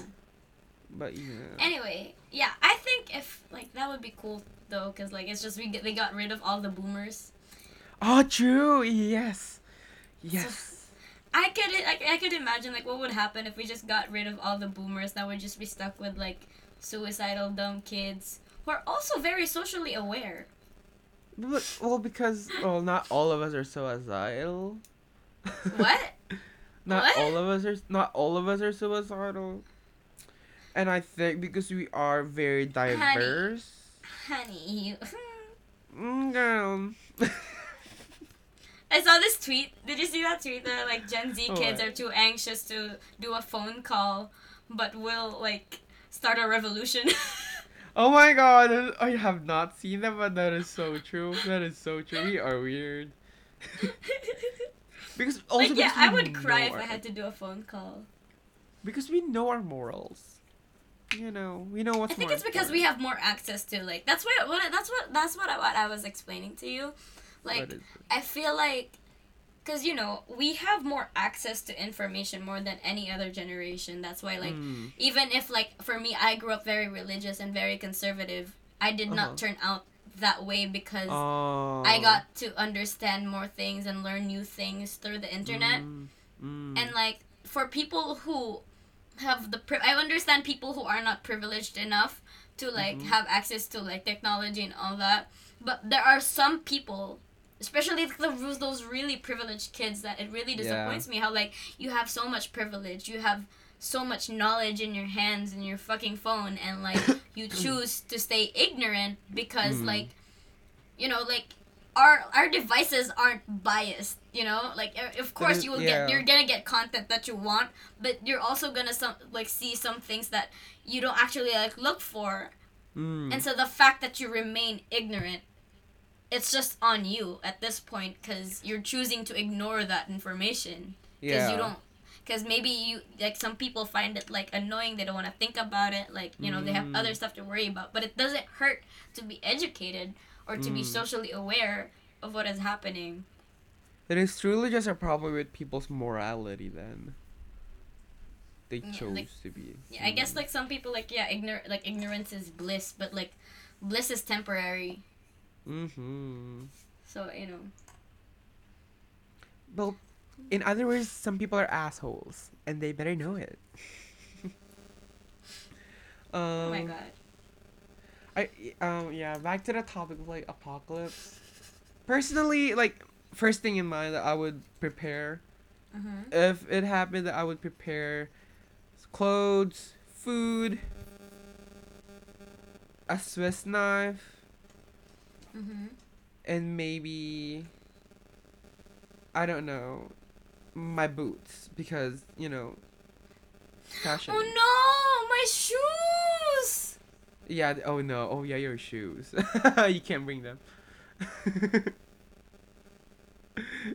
but yeah. Anyway, yeah, I think if like that would be cool though, cause like it's just we get, they got rid of all the boomers. Oh, true. Yes. Yes. I could I, I could imagine like what would happen if we just got rid of all the boomers that would just be stuck with like suicidal dumb kids who are also very socially aware. But, well, because well, not all of us are suicidal. What? not What? all of us are. Not all of us are suicidal. And I think because we are very diverse. Honey, you. Mm, girl. I saw this tweet. Did you see that tweet that like Gen Z Oh, kids what? are too anxious to do a phone call, but will like start a revolution. oh my god, I have not seen that, but that is so true. That is so true. We are weird. Because also like yeah, because I would cry if I had to do a phone call. because we know our morals. You know, we know what's I think it's because we have more access to like that's what, what that's what that's what I, what I was explaining to you. Like What is it? I feel like cuz you know, we have more access to information more than any other generation. That's why like Mm. even if like for me I grew up very religious and very conservative, I did Uh-huh. not turn out that way because Oh. I got to understand more things and learn new things through the internet. Mm, mm. And like for people who have the pri- I understand people who are not privileged enough to like Mhm. have access to like technology and all that. But there are some people especially the, those really privileged kids that it really Yeah. disappoints me how like you have so much privilege you have so much knowledge in your hands in your fucking phone and like you choose to stay ignorant because Mm. like you know like our our devices aren't biased you know like of course is- you will yeah. get you're gonna get content that you want but you're also gonna some like see some things that you don't actually like look for Mm. and so the fact that you remain ignorant it's just on you at this point because you're choosing to ignore that information because yeah. you don't because maybe you like some people find it like annoying they don't want to think about it like you know they have Mm. other stuff to worry about but it doesn't hurt to be educated or to be Mm. socially aware of what is happening It is truly just a problem with people's morality then. They Yeah, chose like- to be. yeah i guess like some people like yeah ignor- like ignorance is bliss but like bliss is temporary Mm-hmm. so you know Well, in other words, some people are assholes, and they better know it. um, oh my god I um yeah, back to the topic of like apocalypse. Personally, like first thing in mind that I would prepare mm-hmm. if it happened that I would prepare clothes, food, a Swiss knife, Mm-hmm. and maybe I don't know my boots because you know fashion. Oh no, my shoes! Yeah. Oh no. Oh yeah, your shoes. you can't bring them.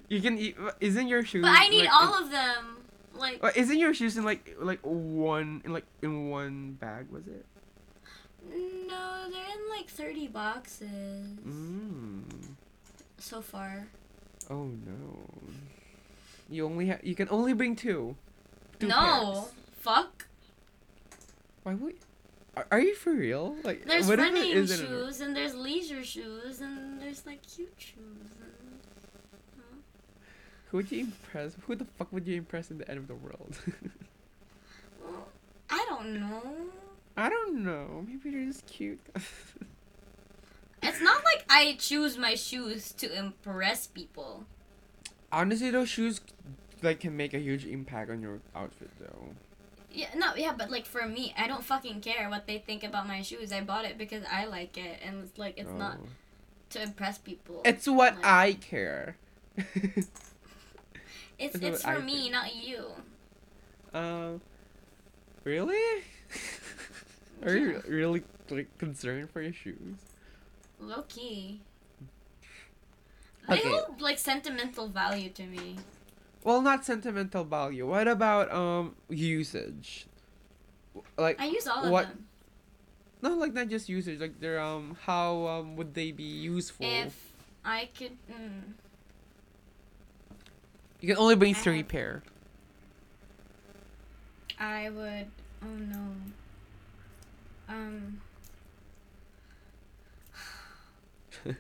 you can. eat- Isn't your shoes? But I need like, all in- of them. Like isn't your shoes in like like one in like in one bag? Was it? No, they're in like thirty boxes Mm. so far. Oh no. You only have. You can only bring two. Two no, pairs. fuck. Why would? Are, are you for real? Like There's what if it running a- shoes and there's leisure shoes and there's like cute shoes. And... Who would you impress? Who the fuck would you impress in the end of the world? Well, I don't know. I don't know. Maybe they're just cute. It's not like I choose my shoes to impress people. Honestly, those shoes like can make a huge impact on your outfit, though. Yeah, no, yeah, but like for me, I don't fucking care what they think about my shoes. I bought it because I like it, and it's like it's not Oh. to impress people. It's what Like- I care. it's it's it's for I me, not you. Um, really? Are you really like concerned for your shoes? Low key. They hold like sentimental value to me. Well, not sentimental value. What about um usage? Like I use all of What- them. no, like not just usage. Like they're um how um would they be useful? If I could, mm, you can only bring I three have- pair. I would. Oh no. Um.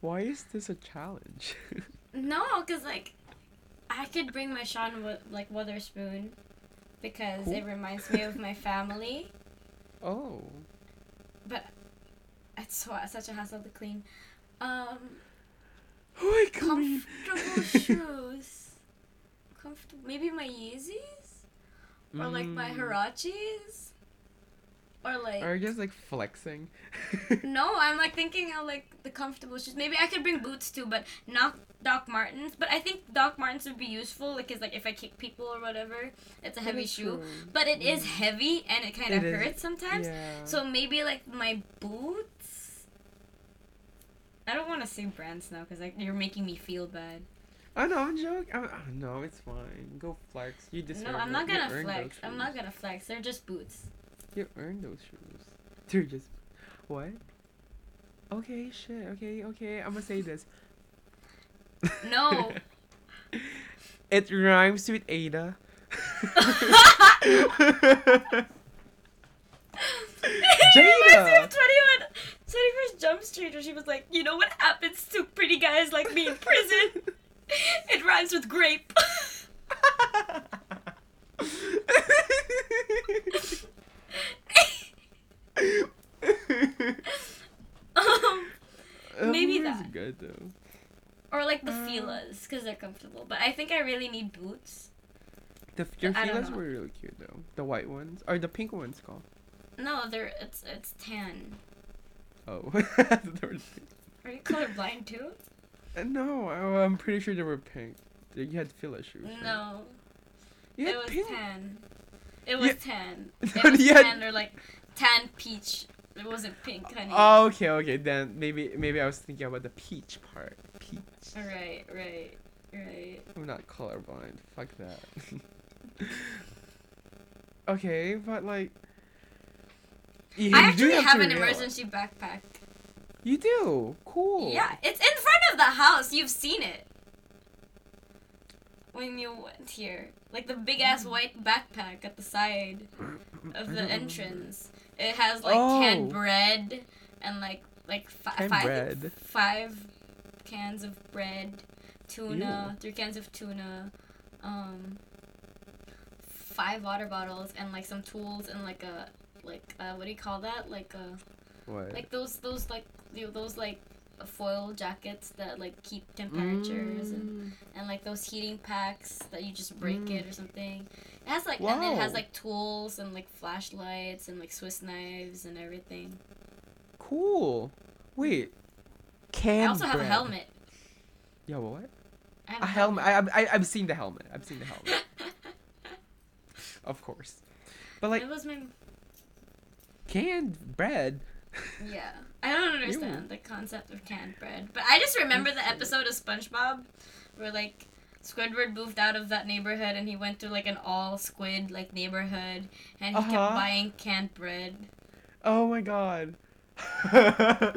Why is this a challenge? No, cause like, I could bring my Sean like Wotherspoon, because it reminds me of my family. oh. But it's so, such a hassle to clean. Um, Oh my god. comfortable shoes. Comfortable. Maybe my Yeezys or like my Mm. Huaraches. Or like Or just like flexing? no, I'm like thinking of like the comfortable shoes. Maybe I could bring boots too, but not Doc Martens. But I think Doc Martens would be useful, like, cause like if I kick people or whatever, it's a heavy shoe. true. But it is Mm. heavy and it kind of It is- hurts sometimes. Yeah. So maybe like my boots. I don't want to say brands now, cause like you're making me feel bad. Oh no, I'm joking. I'm, oh, no, it's fine. Go flex. You deserve No, I'm not You gonna flex. I'm not gonna flex. They're just boots. You earned those shoes. They're just what? Okay, shit. Okay, okay. I'm gonna say this. No. it rhymes with Ada. It reminds me Jada. of 21, 21st Jump Street where she was like, you know what happens to pretty guys like me in prison? It rhymes with grape. Um, Maybe movie's that. good though. or like the Uh. Fila's because they're comfortable. But I think I really need boots. The your I don't feelers were really cute though. The white ones or the pink ones called. No, they're it's it's tan. Oh, They were pink. Are you colorblind too? Uh, no, I, I'm pretty sure they were pink. You had fila shoes. right? No, you it was pink. tan. It was Yeah. tan. No, It was you had- tan or like tan peach. It wasn't pink, honey. Oh, okay, okay. Then maybe maybe I was thinking about the peach part. Peach. Right, right, right. I'm not colorblind. Fuck that. okay, but like. You, I actually have, to an emergency backpack. You do. Cool. Yeah, it's in front of the house. You've seen it. When you went here. Like the big ass Mm. white backpack at the side of the entrance. It has like Oh. canned bread and like like fi- five bread? five cans of bread, tuna, three cans of tuna, um five water bottles and like some tools and like a like uh, what do you call that? Like a What? like those those like you know, those like foil jackets that like keep temperatures and, Mm. and like those heating packs that you just break Mm. it or something. It has like and it has like tools and like flashlights and like Swiss knives and everything. Cool. Wait. Canned I also have a helmet. Yeah, what? I have A helmet. I, I I've seen the helmet. I've seen the helmet. of course. But like it was my canned bread. Yeah. I don't understand the concept of canned bread, but I just remember the episode of SpongeBob where like Squidward moved out of that neighborhood and he went to like an all squid like neighborhood and he kept Uh-huh. buying canned bread. Oh my god. I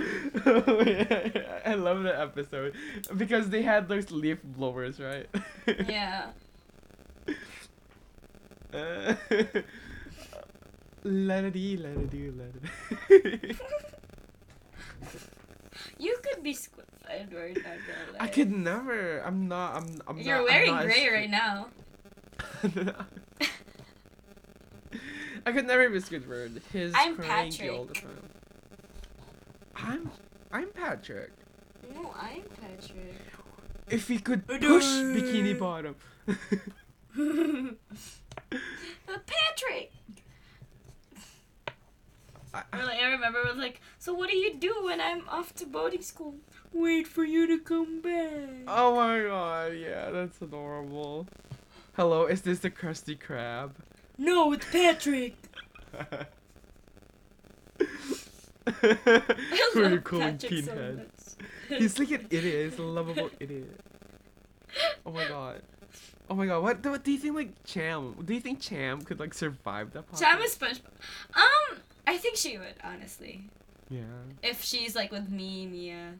love that episode because they had those leaf blowers, right? Yeah. Uh, let it e, let it e, let it. You could be Squidward, not gonna lie. I could never. I'm not. I'm. I'm You're not, wearing I'm not gray right now. I could never be Squidward. His I'm cranky all the Patrick. time. I'm. I'm Patrick. No, I'm Patrick. If he could push. Bikini Bottom. Patrick. I, Or like I remember it was like, so what do you do when I'm off to boarding school? Wait for you to come back. oh my god, yeah, that's adorable. Hello, is this the Krusty Krab? No, it's Patrick. Who are you calling Patrick so Pinhead? much. He's like an idiot. He's a lovable idiot. Oh my god. Oh my god. What do, what do you think like Cham? Do you think Cham could like survive that? Cham is SpongeBob. Um, I think she would honestly, Yeah. if she's like with me, Mia.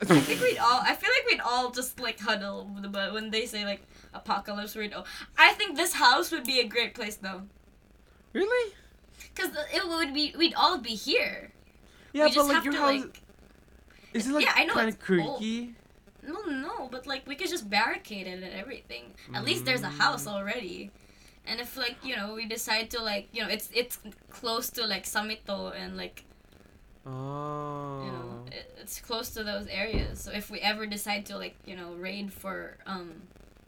I think we'd all. I feel like we'd all just like huddle. But when they say like apocalypse, we'd. Oh, I think this house would be a great place though, really? cause it would be. We'd all be here. Yeah, we but like your to house like. is it like yeah, I know, kind of creaky? No, no, but like we could just barricade it and everything. At least there's a house Mm. already. And if like you know we decide to like you know it's it's close to like Samito and like Oh. you know it, it's close to those areas. So if we ever decide to like you know raid for um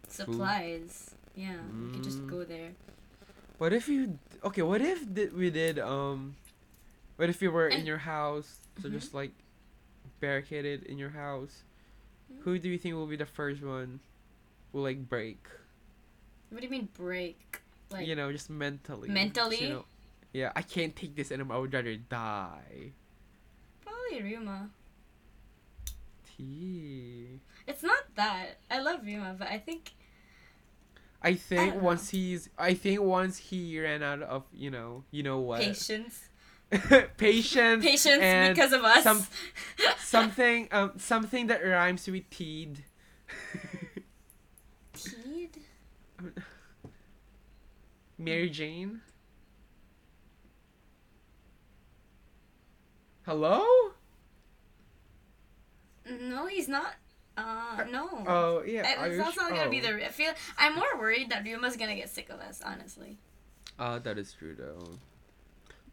supplies, yeah, we could just Mm. go there. What if you? Okay, what if we did um, what if you were in your house, so Mhm. just like barricaded in your house? Mhm. Who do you think will be the first one? Will like break? What do you mean break? Like you know, just mentally. Mentally? you know, yeah, I can't take this anymore. I would rather die. probably Ryuma. T. It's not that I love Ryuma, but I think I think don't once he's, I think once he ran out of, you know, you know what, patience, patience, patience because of us. some- something, um, something that rhymes with teed. Teed? Mary Jane. Hello? No, he's not. Uh, no. Oh yeah. I- are it's you also not gonna be oh. the. I feel I'm more worried that Ryuma's gonna get sick of us. Honestly. Uh, that is true though.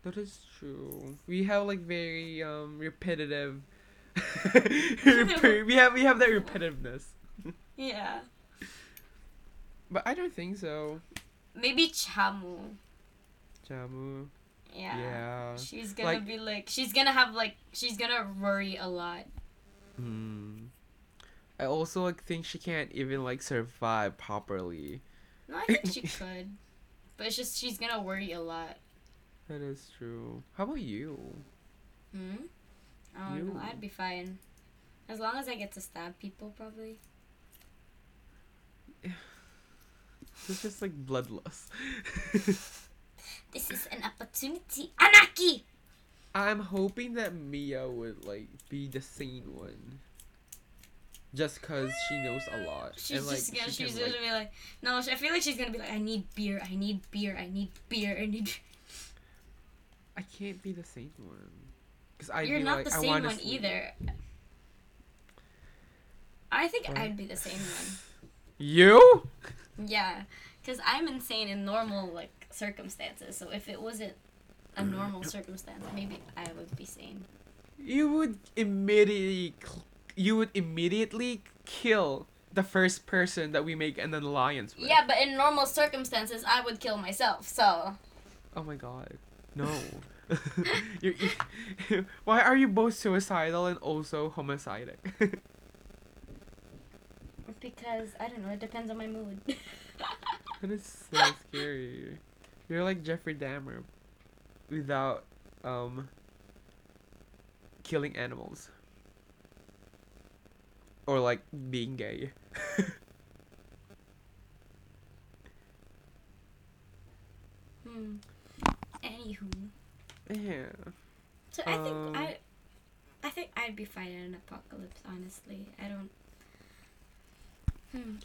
That is true. We have like very um repetitive. We have we have that repetitiveness, Yeah. but I don't think so. Maybe Chamu. Chamu. Yeah. Yeah. She's gonna Like- be like. She's gonna have like. She's gonna worry a lot. Hmm. I also like think she can't even like survive properly. No, I think she could. But it's just she's gonna worry a lot. That is true. How about you? Hmm. I don't know. I'd be fine. As long as I get to stab people, probably. It's just like bloodlust. This is an opportunity. Anaki! I'm hoping that Mia would like be the sane one. Just cause she knows a lot. She's and, like, just gonna. she she's can, gonna be like, no. I feel like she's gonna be like, I need beer. I need beer. I need beer. I need. I can't be the sane one. Cause I'd You're be not like, the I same one sleep. either. I think? I'd be the same one. You? Yeah, because I'm insane in normal like circumstances. So if it wasn't a mm. normal circumstance, maybe I would be sane. You would immediately, you would immediately kill the first person that we make an alliance with. Yeah, but in normal circumstances, I would kill myself. So Oh my god. No. You're, you why are you both suicidal and also homicidal? because I don't know, it depends on my mood. That is so scary. You're like Jeffrey Dahmer without um killing animals. Or like being gay. Hmm. Anywho, yeah. so I think Um, I, I think I'd be fine in an apocalypse. Honestly, I don't. Hmm.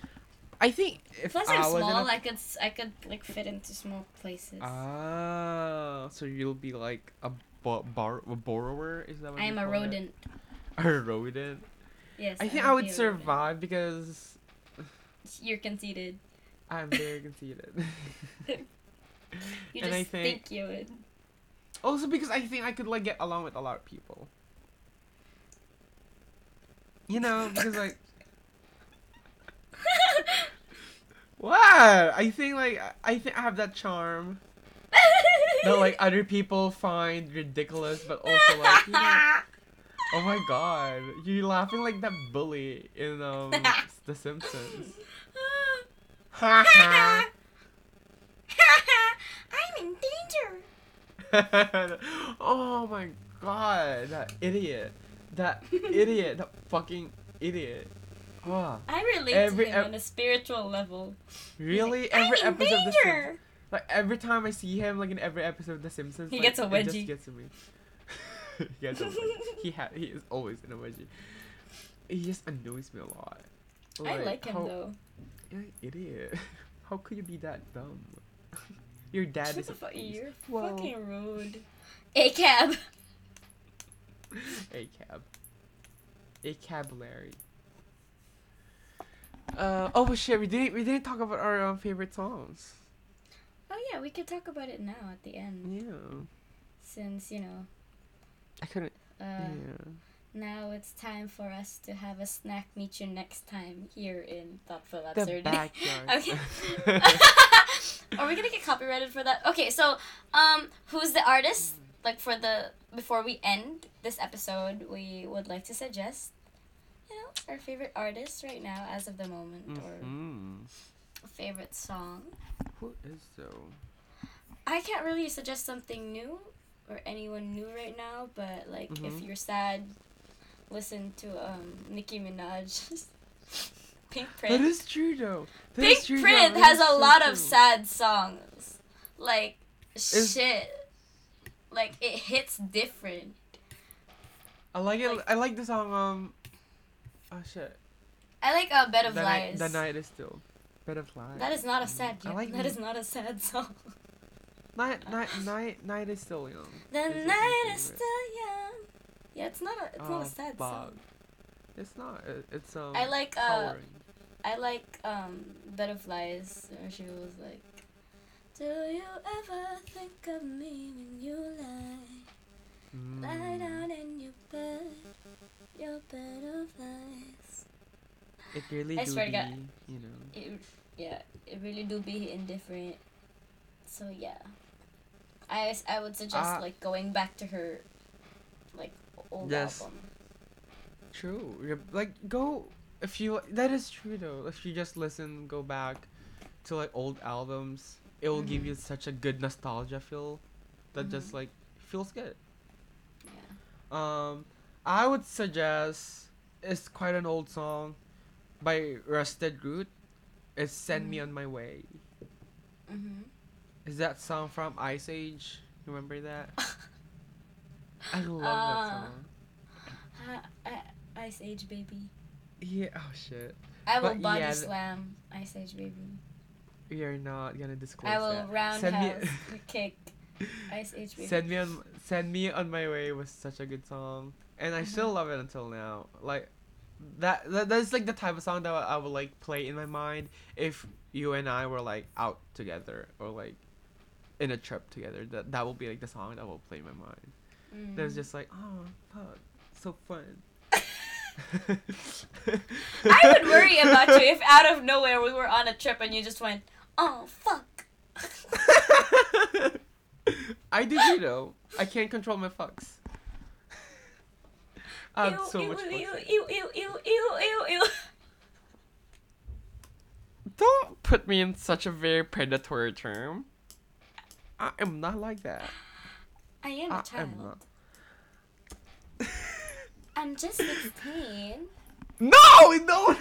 I think if Plus, I I'm was small. a- I could I could like fit into small places. Ah, so you'll be like a bo- bar- a borrower? Is that what I am a call it? rodent. A rodent. Yes. I think I would rodent. survive because You're conceited. I'm very conceited. You And just I think, think- you would. also because I think I could like get along with a lot of people. You know, because like what? I think like I think I have that charm that like other people find ridiculous, but also like you know, oh my god, you're laughing like that bully in um The Simpsons. Ha ha. I'm in danger. oh my god, that idiot. That idiot. That fucking idiot. I relate Every to him ep- on a spiritual level. really? I'm Every in episode of The Simpsons. Like every time I see him, like in every episode of The Simpsons, He like, gets a It wedgie. just gets to me. he gets a wedgie. He ha- He is always in a wedgie. He just annoys me a lot. Like, I like him how- though. You're an idiot. How could you be that dumb? Your dad Shut is the a fuck, you're fucking rude. A cab. A cab. A cab Larry. Uh oh shit! We didn't we didn't talk about our um, favorite songs. Oh yeah, we could talk about it now at the end, Yeah, since you know. I couldn't. Uh, yeah. Now it's time for us to have a snack. Meet you next time here in Thoughtful The Absurdity. backyard. Okay. Are we gonna get copyrighted for that? Okay, so um, who's the artist? Like for the before we end this episode, we would like to suggest, you know, our favorite artist right now as of the moment, or hmm a favorite song. Who is though? I can't really suggest something new or anyone new right now, but like if Mhm. you're sad, listen to um Nicki Minaj. Pink That Print. is true though. That Pink true. Print That has a so lot of sad songs. Like Is- shit. Like it hits different. I like it. like- I like the song. Um. Oh shit. I like a Bed of the Lies. night. The night is still. Bed of lies. That is not a sad. I like that the- is not a sad song. Night. Night. Night. Night is still young. The Is night is still young. Yeah, it's not a. It's not Oh, a sad fuck. song. It's not. It, it's um. I like uh. Powering. I like um Bed of Lies where she was like Do you ever think of me when you lie? Lie Mm. down in your bed, your bed of lies. It really I do swear to be, God. you know. It, yeah, it really do be indifferent. So yeah, I, I would suggest Ah. like going back to her, like old Yes. album. True. Like go if you that is true though. If you just listen, go back to like old albums, it will give Mhm. you such a good nostalgia feel that just Mhm. like feels good. Yeah. Um, I would suggest it's quite an old song by Rusted Root. It's "Send Me Mhm. on My Way." Mhm. Is that song from Ice Age? Remember that? I love that Uh, song. I, I, Ice Age baby. Yeah. Oh shit. I will But body yeah, slam Ice Age baby. You're not gonna disclose I will that. roundhouse me, kick Ice Age baby. send me on, send me on my way was such a good song, and I still Mhm. love it until now. Like that, that that's like the type of song that I would like play in my mind if you and I were like out together or like in a trip together. That that will be like the song that will play in my mind. Mm. Just like oh fuck, so fun. I would worry about you if out of nowhere we were on a trip and you just went, oh fuck. I do too though. I can't control my fucks. I ew, so ew, much ew, ew, ew, ew, ew, ew, ew. Don't put me in such a very predatory term. I am not like that. I am I a child. am not. I'm just 16. No, no,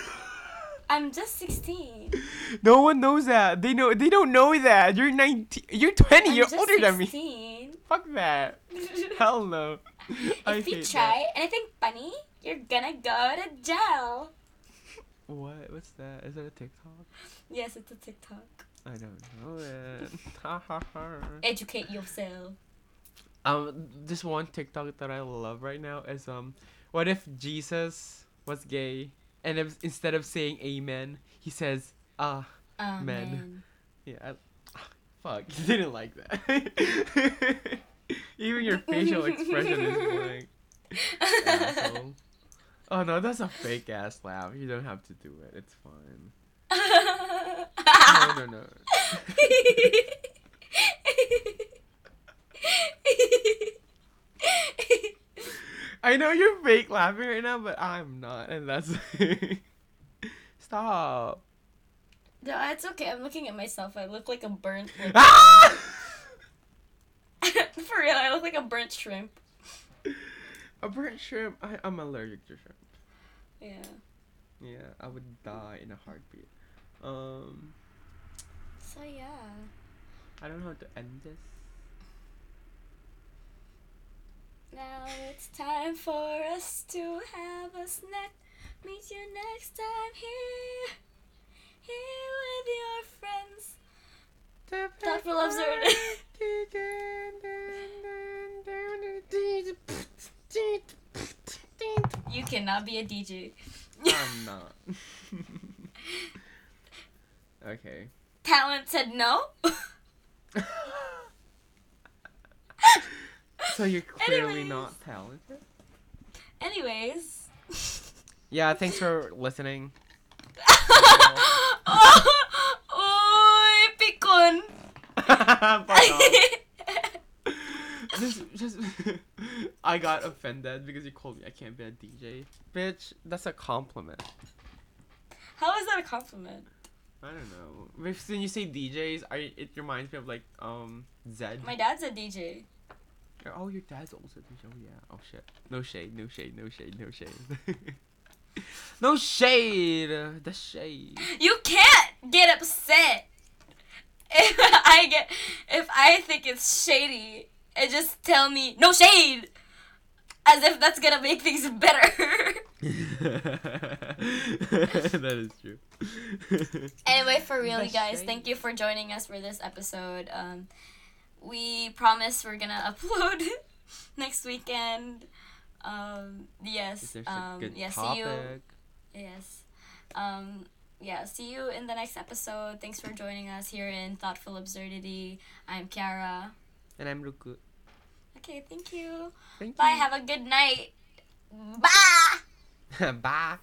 I'm just 16. no one knows that. They know. They don't know that. You're nineteen. You're twenty. I'm you're older than me. Fuck that. Hell no. I if you try anything funny, you're gonna go to jail. What? What's that? Is that a TikTok? Yes, it's a TikTok. I don't know it. Ha ha ha. Educate yourself. Um, this one TikTok that I love right now is um, what if Jesus was gay and if, instead of saying amen, he says ah. Oh, man. Yeah, I, fuck, you didn't like that. Even your facial expression is blank. Asshole. Oh no, that's a fake ass laugh. You don't have to do it. It's fine. No, no, no. I know you're fake laughing right now, but I'm not, and that's stop. no, it's okay. I'm looking at myself. I look like a burnt. like- Ah! For real, I look like a burnt shrimp. A burnt shrimp. I, I'm allergic to shrimp. Yeah. Yeah, I would die in a heartbeat. Um, So yeah. I don't know how to end this. Now it's time for us to have a snack. Meet you next time here. Here with your friends. Thoughtful Observer. You cannot be a DJ. I'm not. okay. Talent said no. So you're clearly Anyways. not talented. Anyways. Yeah, thanks for listening. Oy, off. just, just, I got offended because you called me. I can't be a DJ, bitch. That's a compliment. How is that a compliment? I don't know. When you say DJs, I it reminds me of like um Zedd. My dad's a DJ. Oh, your dad's also a DJ. Oh yeah. Oh shit. No shade. No shade. No shade. No shade. no shade. The shade. You can't get upset if I get if I think it's shady and just tell me no shade, as if that's gonna make things better. that is true. anyway, for real, you guys, thank you for joining us for this episode. Um, we promise we're gonna upload next weekend. Um, yes. Um, yeah. See you. Yes. Um, yeah, see you in the next episode. Thanks for joining us here in Thoughtful Absurdity. I'm Kiara. And I'm Ruku. Okay, thank you. Thank Bye, have a good night. Bye! Bye.